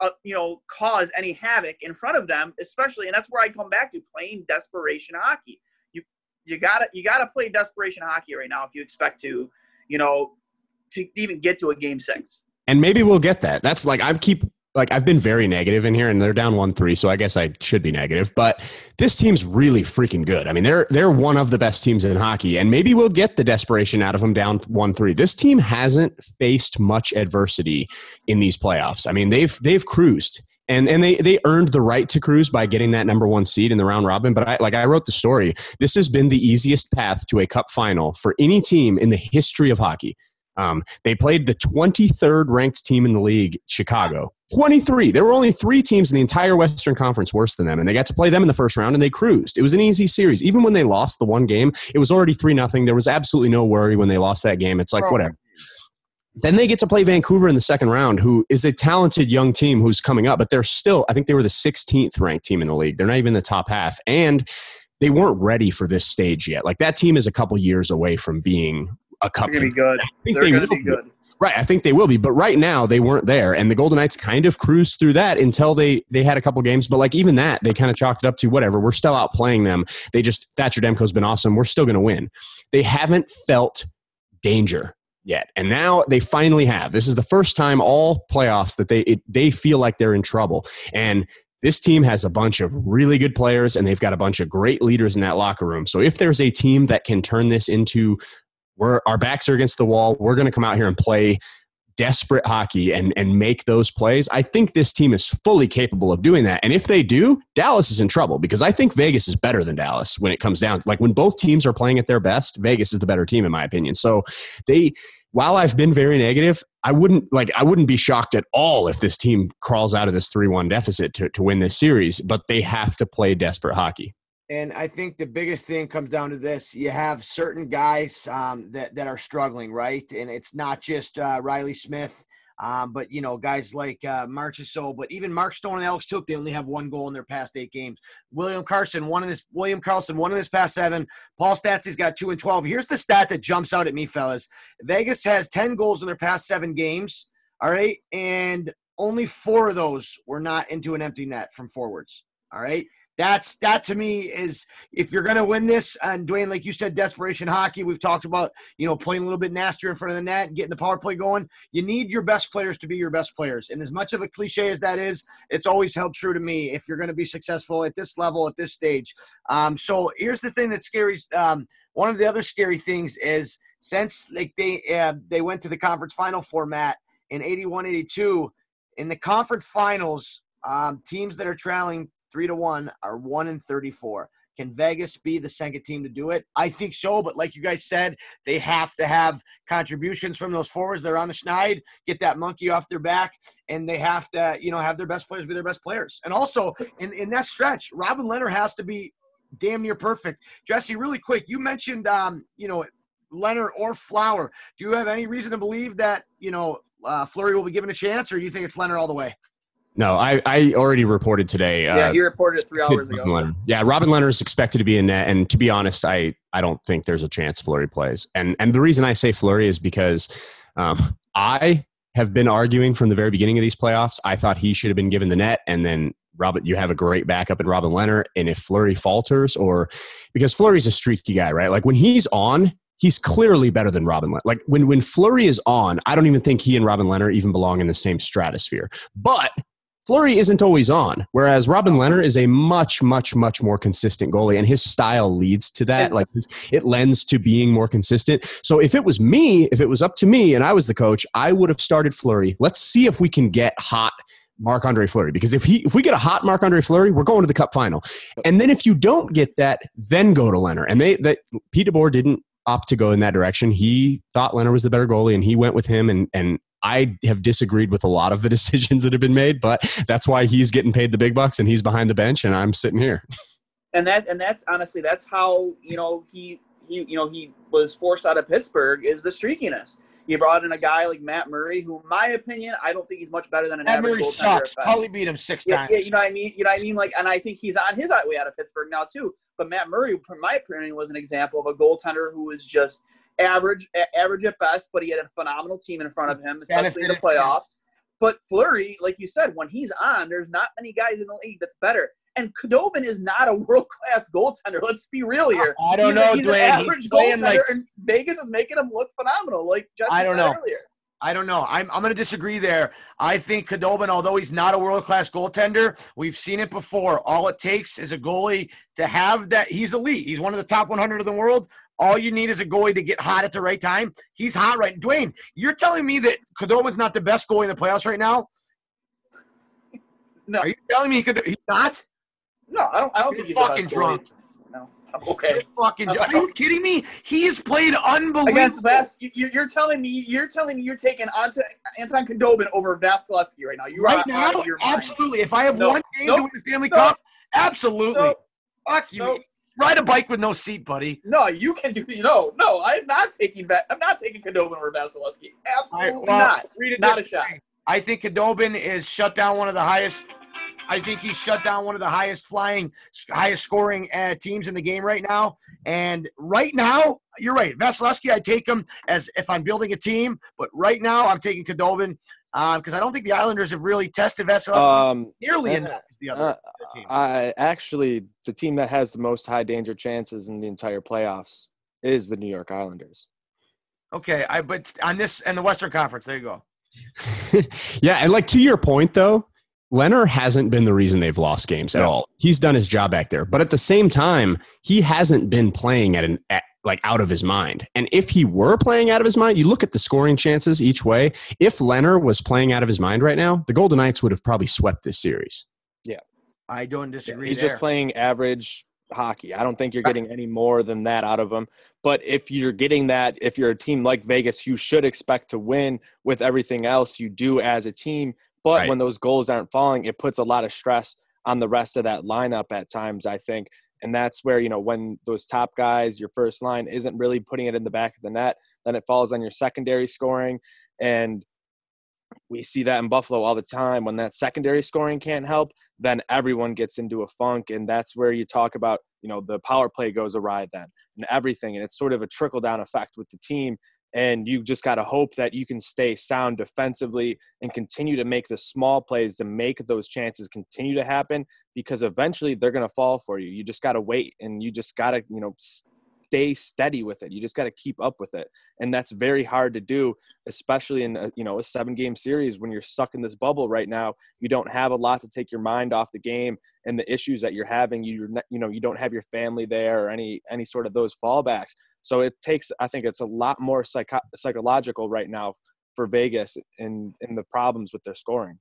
uh, you know, cause any havoc in front of them, especially, and that's where I come back to playing desperation hockey. You you gotta you gotta play desperation hockey right now if you expect to, you know, to even get to a game six. And maybe we'll get that. That's like I keep like I've been very negative in here, and they're down one three, so I guess I should be negative. But this team's really freaking good. I mean, they're they're one of the best teams in hockey, and maybe we'll get the desperation out of them down one three. This team hasn't faced much adversity in these playoffs. I mean, they've they've cruised. And, and they, they earned the right to cruise by getting that number one seed in the round robin. But I, like I wrote the story, this has been the easiest path to a cup final for any team in the history of hockey. Um, they played the 23rd ranked team in the league, Chicago. 23. There were only three teams in the entire Western Conference worse than them, and they got to play them in the first round, and they cruised. It was an easy series. Even when they lost the one game, it was already 3 nothing. There was absolutely no worry when they lost that game. It's like, whatever. Then they get to play Vancouver in the second round, who is a talented young team who's coming up, but they're still, I think they were the 16th ranked team in the league. They're not even in the top half. And they weren't ready for this stage yet. Like that team is a couple years away from being a cup. They're going to be good. I think They're they will be good. Right, I think they will be, but right now they weren't there, and the Golden Knights kind of cruised through that until they they had a couple games. But like even that, they kind of chalked it up to whatever. We're still out playing them. They just Thatcher Demko's been awesome. We're still going to win. They haven't felt danger yet, and now they finally have. This is the first time all playoffs that they it, they feel like they're in trouble, and this team has a bunch of really good players and they've got a bunch of great leaders in that locker room. So if there's a team that can turn this into we're our backs are against the wall. We're going to come out here and play desperate hockey and and make those plays. I think this team is fully capable of doing that. And if they do, Dallas is in trouble because I think Vegas is better than Dallas when it comes down. Like when both teams are playing at their best, Vegas is the better team in my opinion. So they while I've been very negative, I wouldn't like I wouldn't be shocked at all if this team crawls out of this 3-1 deficit to to win this series, but they have to play desperate hockey. And I think the biggest thing comes down to this: you have certain guys um, that that are struggling, right? And it's not just uh, Riley Smith, um, but you know guys like uh, Marchessault, but even Mark Stone and Alex Tuch, they only have one goal in their past eight games. William Karlsson, one in this. William Karlsson, one in his past seven. Paul Stastny's got two and twelve. Here's the stat that jumps out at me, fellas. Vegas has ten goals in their past seven games. All right, and only four of those were not into an empty net from forwards. All right. That's that to me is if you're going to win this, and Dwayne, like you said, desperation hockey. We've talked about you know playing a little bit nastier in front of the net and getting the power play going. You need your best players to be your best players, and as much of a cliche as that is, it's always held true to me. If you're going to be successful at this level at this stage, um, so here's the thing that's scary. Um, one of the other scary things is since like they uh, they went to the conference final format in 81 82 in the conference finals um, teams that are trailing three to one are one in 34. Can Vegas be the second team to do it? I think so, but like you guys said, they have to have contributions from those forwards. They're on the schneid, get that monkey off their back, and they have to, you know, have their best players be their best players. And also in, in that stretch, Robin Lehner has to be damn near perfect. Jesse, really quick, you mentioned um, you know, Lehner or Flower. Do you have any reason to believe that, you know, uh, Fleury will be given a chance, or do you think it's Lehner all the way? No, I, I already reported today. Yeah, uh, he reported it three hours ago. Lehner. Yeah, Robin Lehner is expected to be in net, and to be honest, I, I don't think there's a chance Fleury plays. And and the reason I say Fleury is because um, I have been arguing from the very beginning of these playoffs. I thought he should have been given the net, and then Robin, you have a great backup in Robin Lehner. And if Fleury falters, or because Fleury's a streaky guy, right? Like when he's on, he's clearly better than Robin Lehner. Like when when Fleury is on, I don't even think he and Robin Lehner even belong in the same stratosphere. But Fleury isn't always on, whereas Robin Lehner is a much, much, much more consistent goalie, and his style leads to that. Like it lends to being more consistent. So if it was me, if it was up to me, and I was the coach, I would have started Fleury. Let's see if we can get hot Marc Andre Fleury because if he if we get a hot Marc Andre Fleury, we're going to the Cup final. And then if you don't get that, then go to Lehner. And they that Pete DeBoer didn't opt to go in that direction. He thought Lehner was the better goalie, and he went with him. And and I have disagreed with a lot of the *laughs* decisions that have been made, but that's why he's getting paid the big bucks and he's behind the bench, and I'm sitting here. *laughs* And that and that's honestly that's how you know he he you know he was forced out of Pittsburgh is the streakiness. You brought in a guy like Matt Murray, who, in my opinion, I don't think he's much better than an Matt average Murray sucks. at best. Cully beat him six Yeah, times. yeah, you know what I mean. You know what I mean. Like, and I think he's on his way out of Pittsburgh now too. But Matt Murray, in my opinion, was an example of a goaltender who was just average, average at best, but he had a phenomenal team in front of him, especially in the playoffs. But Fleury, like you said, when he's on, there's not many guys in the league that's better. And Khudobin is not a *laughs* world class goaltender. Let's be real here. I don't he's know, a, he's Dwayne. An He's average playing goaltender, like- and Vegas is making him look phenomenal. Like Justin I don't said know. earlier. I don't know. I'm, I'm going to disagree there. I think Khudobin, although he's not a world class goaltender, we've seen it before. All it takes is a goalie to have that. He's elite. He's one of the top 100 in the world. All you need is a goalie to get hot at the right time. He's hot right. Dwayne, you're telling me that Khudobin's not the best goalie in the playoffs right now? No, Are you telling me he could, he's not? no, I don't. I don't You're think he's fucking drunk. goalie. *laughs* Okay. Fucking, *laughs* are you kidding me? He has played unbelievable. Against Vas, you, you're telling me you're telling me you're taking Anton Anton Khudobin over Vasilevskiy right now. You right are now, out of mind. absolutely. If I have No, one game no, to win the Stanley no, Cup, absolutely. no, Fuck you. Ride a bike with no seat, buddy. No, you can do. No, no, I'm not taking that. I'm not taking Khudobin over Vasilevskiy. All right, Absolutely well, not. read it Not a shot. I think Khudobin is shut down one of the highest. I think he's shut down one of the highest flying, highest scoring uh, teams in the game right now. And right now, you're right. Vasilevskiy, I take him as if I'm building a team. But right now, I'm taking Khudobin because I don't think the Islanders have really tested Vasilevskiy Um, nearly uh, enough as the other uh, team. I actually the team that has the most high danger chances in the entire playoffs is the New York Islanders. Okay, I but on this and the Western Conference, there you go. *laughs* yeah, and like to your point though, Lehner hasn't been the reason they've lost games at No. all. He's done his job back there, but at the same time, he hasn't been playing at an at, like out of his mind. And if he were playing out of his mind, you look at the scoring chances each way. If Lehner was playing out of his mind right now, the Golden Knights would have probably swept this series. Yeah, I don't disagree. He's there. just playing average hockey. I don't think you're getting any more than that out of him. But if you're getting that, if you're a team like Vegas, you should expect to win with everything else you do as a team. But Right. when those goals aren't falling, it puts a lot of stress on the rest of that lineup at times, I think. And that's where, you know, when those top guys, your first line isn't really putting it in the back of the net, then it falls on your secondary scoring. And we see that in Buffalo all the time. When that secondary scoring can't help, then everyone gets into a funk. And that's where you talk about, you know, the power play goes awry then and everything. And it's sort of a trickle down effect with the team. And you just got to hope that you can stay sound defensively and continue to make the small plays to make those chances continue to happen because eventually they're going to fall for you. You just got to wait and you just got to, you know, stay steady with it. You just got to keep up with it. And that's very hard to do, especially in a, you know, a seven game series when you're stuck in this bubble right now. You don't have a lot to take your mind off the game and the issues that you're having. Not, you know, you don't have your family there or any any sort of those fallbacks. So it takes, I think it's a lot more psycho- psychological right now for Vegas in in the problems with their scoring.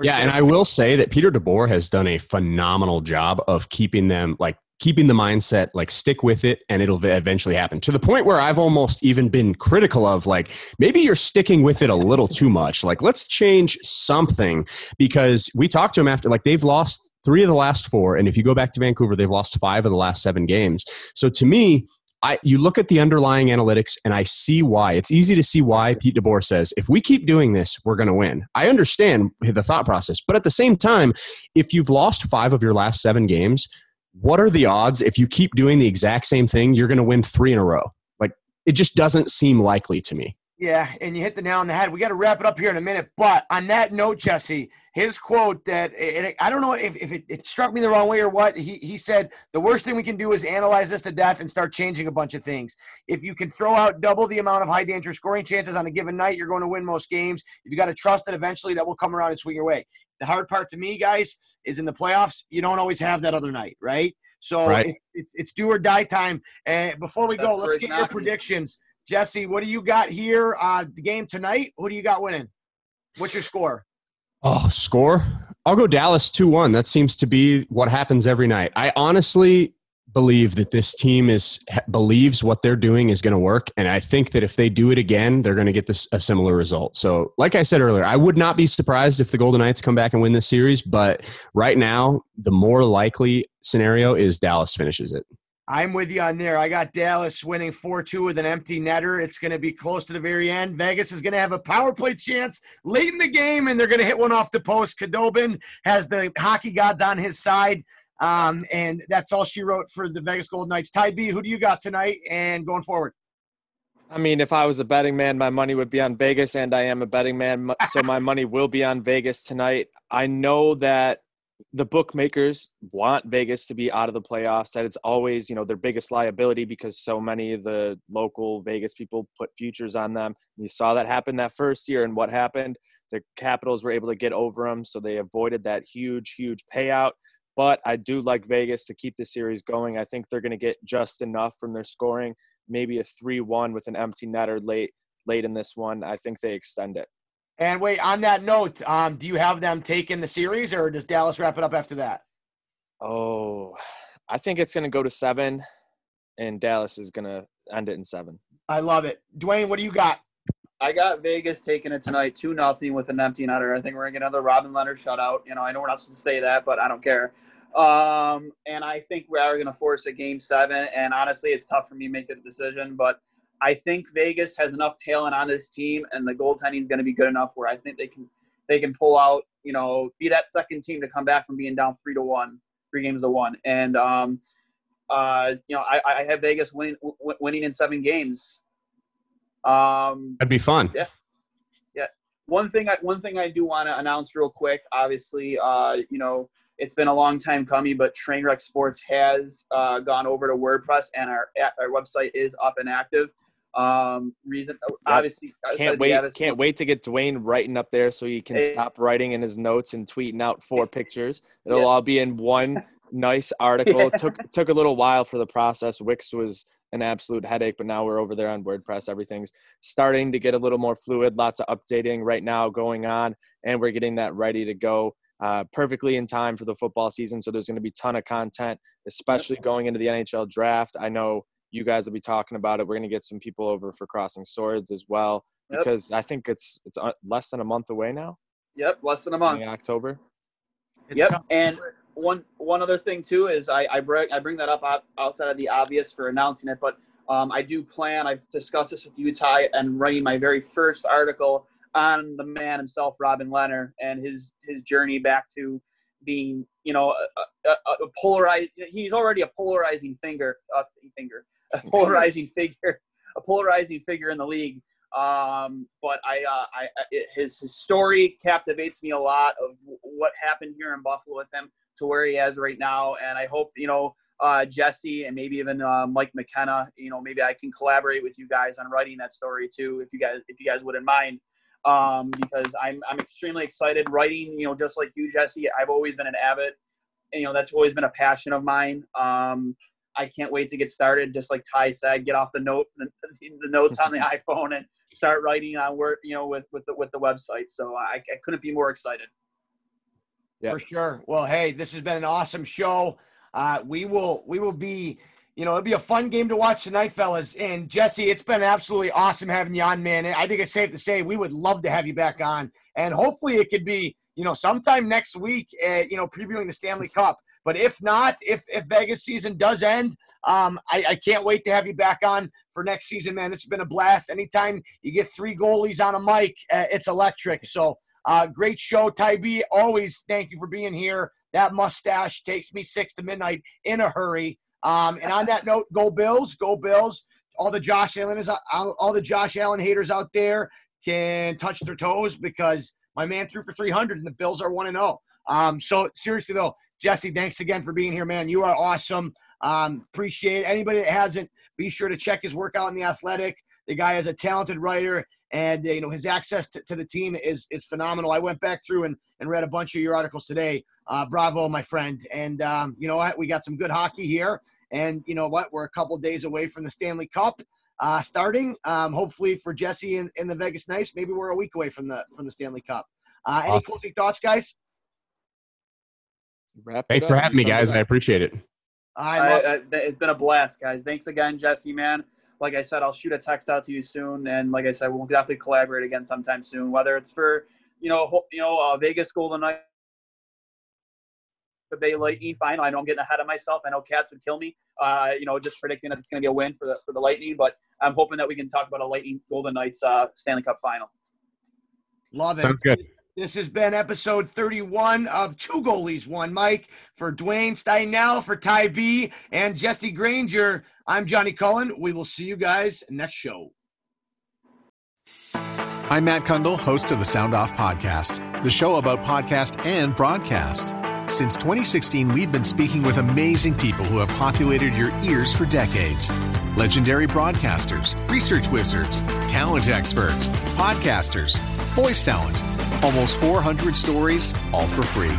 Yeah, sure. and I will say that Peter DeBoer has done a phenomenal job of keeping them like keeping the mindset like stick with it and it'll eventually happen to the point where I've almost even been critical of like maybe you're sticking with it a little too much like let's change something because we talked to him after like they've lost 3 of the last 4 and if you go back to Vancouver they've lost 5 of the last 7 games so to me I, you look at the underlying analytics and I see why. It's easy to see why Pete DeBoer says, if we keep doing this, we're going to win. I understand the thought process. But at the same time, if you've lost five of your last seven games, what are the odds if you keep doing the exact same thing, you're going to win three in a row? Like, it just doesn't seem likely to me. Yeah, and you hit the nail on the head. We got to wrap it up here in a minute. But on that note, Jesse, his quote that it, I don't know if, if it, it struck me the wrong way or what. He, he said, The worst thing we can do is analyze this to death and start changing a bunch of things. If you can throw out double the amount of high danger scoring chances on a given night, you're going to win most games. If you got to trust that eventually that will come around and swing your way. The hard part to me, guys, is in the playoffs. You don't always have that other night, right? So Right. It, it's it's do or die time. And before we go, That's where let's it's get your predictions. Jesse, what do you got here? Uh, the game tonight. Who do you got winning? What's your score? Oh, score? I'll go Dallas 2 1. That seems to be what happens every night. I honestly believe that this team is believes what they're doing is going to work and i think that if they do it again they're going to get this a similar result so like i said earlier i would not be surprised if the golden knights come back and win this series but right now the more likely scenario is dallas finishes it I'm with you on there. I got Dallas winning 4 2 with an empty netter. It's going to be close to the very end. Vegas is going to have a power play chance late in the game, and they're going to hit one off the post. Khudobin has the hockey gods on his side. Um, and that's all she wrote for the Vegas Golden Knights. Ty B, who do you got tonight and going forward? I mean, if I was a betting man, my money would be on Vegas, and I am a betting man, so my *laughs* money will be on Vegas tonight. I know that the bookmakers want Vegas to be out of the playoffs. That it's always, you know, their biggest liability because so many of the local Vegas people put futures on them. You saw that happen that first year, and what happened? The Capitals were able to get over them, so they avoided that huge, huge payout. But I do like Vegas to keep the series going. I think they're going to get just enough from their scoring maybe a three-one with an empty netter late late in this one. I think they extend it. And wait, on that note, um, do you have them taking the series, or does Dallas wrap it up after that? Oh, I think it's going to go to seven, and Dallas is going to end it in seven. I love it. Dwayne, what do you got? I got Vegas taking it tonight, two nothing with an empty netter. I think we're gonna get another Robin Lehner shutout. You know, I know we're not supposed to say that, but I don't care. Um, and I think we are gonna force a game seven. And honestly, it's tough for me to make a decision, but I think Vegas has enough talent on this team, and the goaltending is gonna be good enough where I think they can they can pull out. You know, be that second team to come back from being down three to one, three games to one, and um, uh, you know, I, I have Vegas winning winning in seven games. Um, that'd be fun Yeah. Yeah. one thing I one thing I do want to announce real quick. Obviously, uh, you know, it's been a long time coming, but Trainwreck Sports has uh, gone over to WordPress, and our our website is up and active. Um, reason obviously Can't wait! attitude- Can't wait to get Dwayne writing up there so he can Hey. stop writing in his notes and tweeting out four *laughs* pictures. It'll Yeah. all be in one *laughs* nice article. It took took a little while for the process. Wix was an absolute headache, but now we're over there on WordPress. Everything's starting to get a little more fluid. Lots of updating right now going on, and we're getting that ready to go. Uh, perfectly in time for the football season, so there's going to be a ton of content, especially going into the NHL draft. I know you guys will be talking about it. We're going to get some people over for Crossing Swords as well Yep. because I think it's it's uh, less than a month away now, Yep, less than a month. in October. It's yep, coming. and one one other thing too is I I bring I bring that up outside of the obvious for announcing it, but um, I do plan. I've discussed this with you, Ty, and writing my very first article on the man himself, Robin Lehner, and his his journey back to being, you know, a, a, a polarized. He's already a polarizing finger, uh, finger, a *laughs* polarizing figure, a polarizing figure in the league. Um, but I, uh, I, his his story captivates me a lot of what happened here in Buffalo with him to where he is right now, and I hope you know uh, Jesse and maybe even uh, Mike McKenna. You know, maybe I can collaborate with you guys on writing that story too, if you guys if you guys wouldn't mind. Um, because I'm I'm extremely excited writing. You know, just like you, Jesse. I've always been an avid. You know, that's always been a passion of mine. Um, I can't wait to get started. Just like Ty said, get off the note the, the notes on the *laughs* iPhone and start writing on work. You know, with with the with the website. So I, I couldn't be more excited. For sure. Well, hey, this has been an awesome show. Uh, we will we will be, you know, it'll be a fun game to watch tonight, fellas. And Jesse, it's been absolutely awesome having you on, man. I think it's safe to say we would love to have you back on, and hopefully it could be, you know, sometime next week, uh, you know, previewing the Stanley *laughs* Cup. But if not, if if Vegas season does end, um, I, I can't wait to have you back on for next season, man. This has been a blast. Anytime you get three goalies on a mic, uh, it's electric. So uh, great show, Tybee. Always thank you for being here. That mustache takes me six to midnight in a hurry. Um, and on that note, go Bills, go Bills. All the Josh Allen is all the Josh Allen haters out there can touch their toes because my man threw for 300 and the Bills are one and zero. Um, so seriously though, Jesse, thanks again for being here, man. You are awesome. Um, appreciate it. Anybody that hasn't, be sure to check his work out in the Athletic. The guy is a talented writer, and uh, you know his access to, to, the team is is phenomenal. I went back through and, and read a bunch of your articles today. Uh, bravo, my friend. And um, you know what? We got some good hockey here, and you know what? We're a couple days away from the Stanley Cup uh, starting. Um, hopefully for Jesse and, and the Vegas Knights, maybe we're a week away from the from the Stanley Cup. Uh, any awesome. closing thoughts, guys? Wrap Thanks for having me, guys. I appreciate it. I love- I, it's been a blast, guys. Thanks again, Jesse, man. Like I said, I'll shoot a text out to you soon, and like I said, we'll definitely collaborate again sometime soon. Whether it's for you know, you know, uh, Vegas Golden Knights, the Bay Lightning final. I know I'm getting ahead of myself. I know Cats would kill me. Uh, you know, just predicting that it's going to be a win for the for the Lightning, but I'm hoping that we can talk about a Lightning Golden Knights uh, Stanley Cup final. Love it. Sounds good. This has been episode 31 of Two Goalies, One Mic. For Dwayne Steinell, for Ty B, and Jesse Granger, I'm Johnny Cullen. We will see you guys next show. I'm Matt Cundill, host of the Sound Off Podcast, the show about podcast and broadcast. Since 2016, we've been speaking with amazing people who have populated your ears for decades. Legendary broadcasters, research wizards, talent experts, podcasters, voice talent Almost 400 stories, all for free.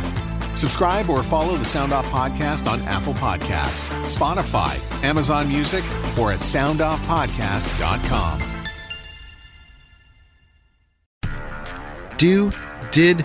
Subscribe or follow the Sound Off Podcast on Apple Podcasts, Spotify, Amazon Music, or at soundoffpodcast.com. Do, did,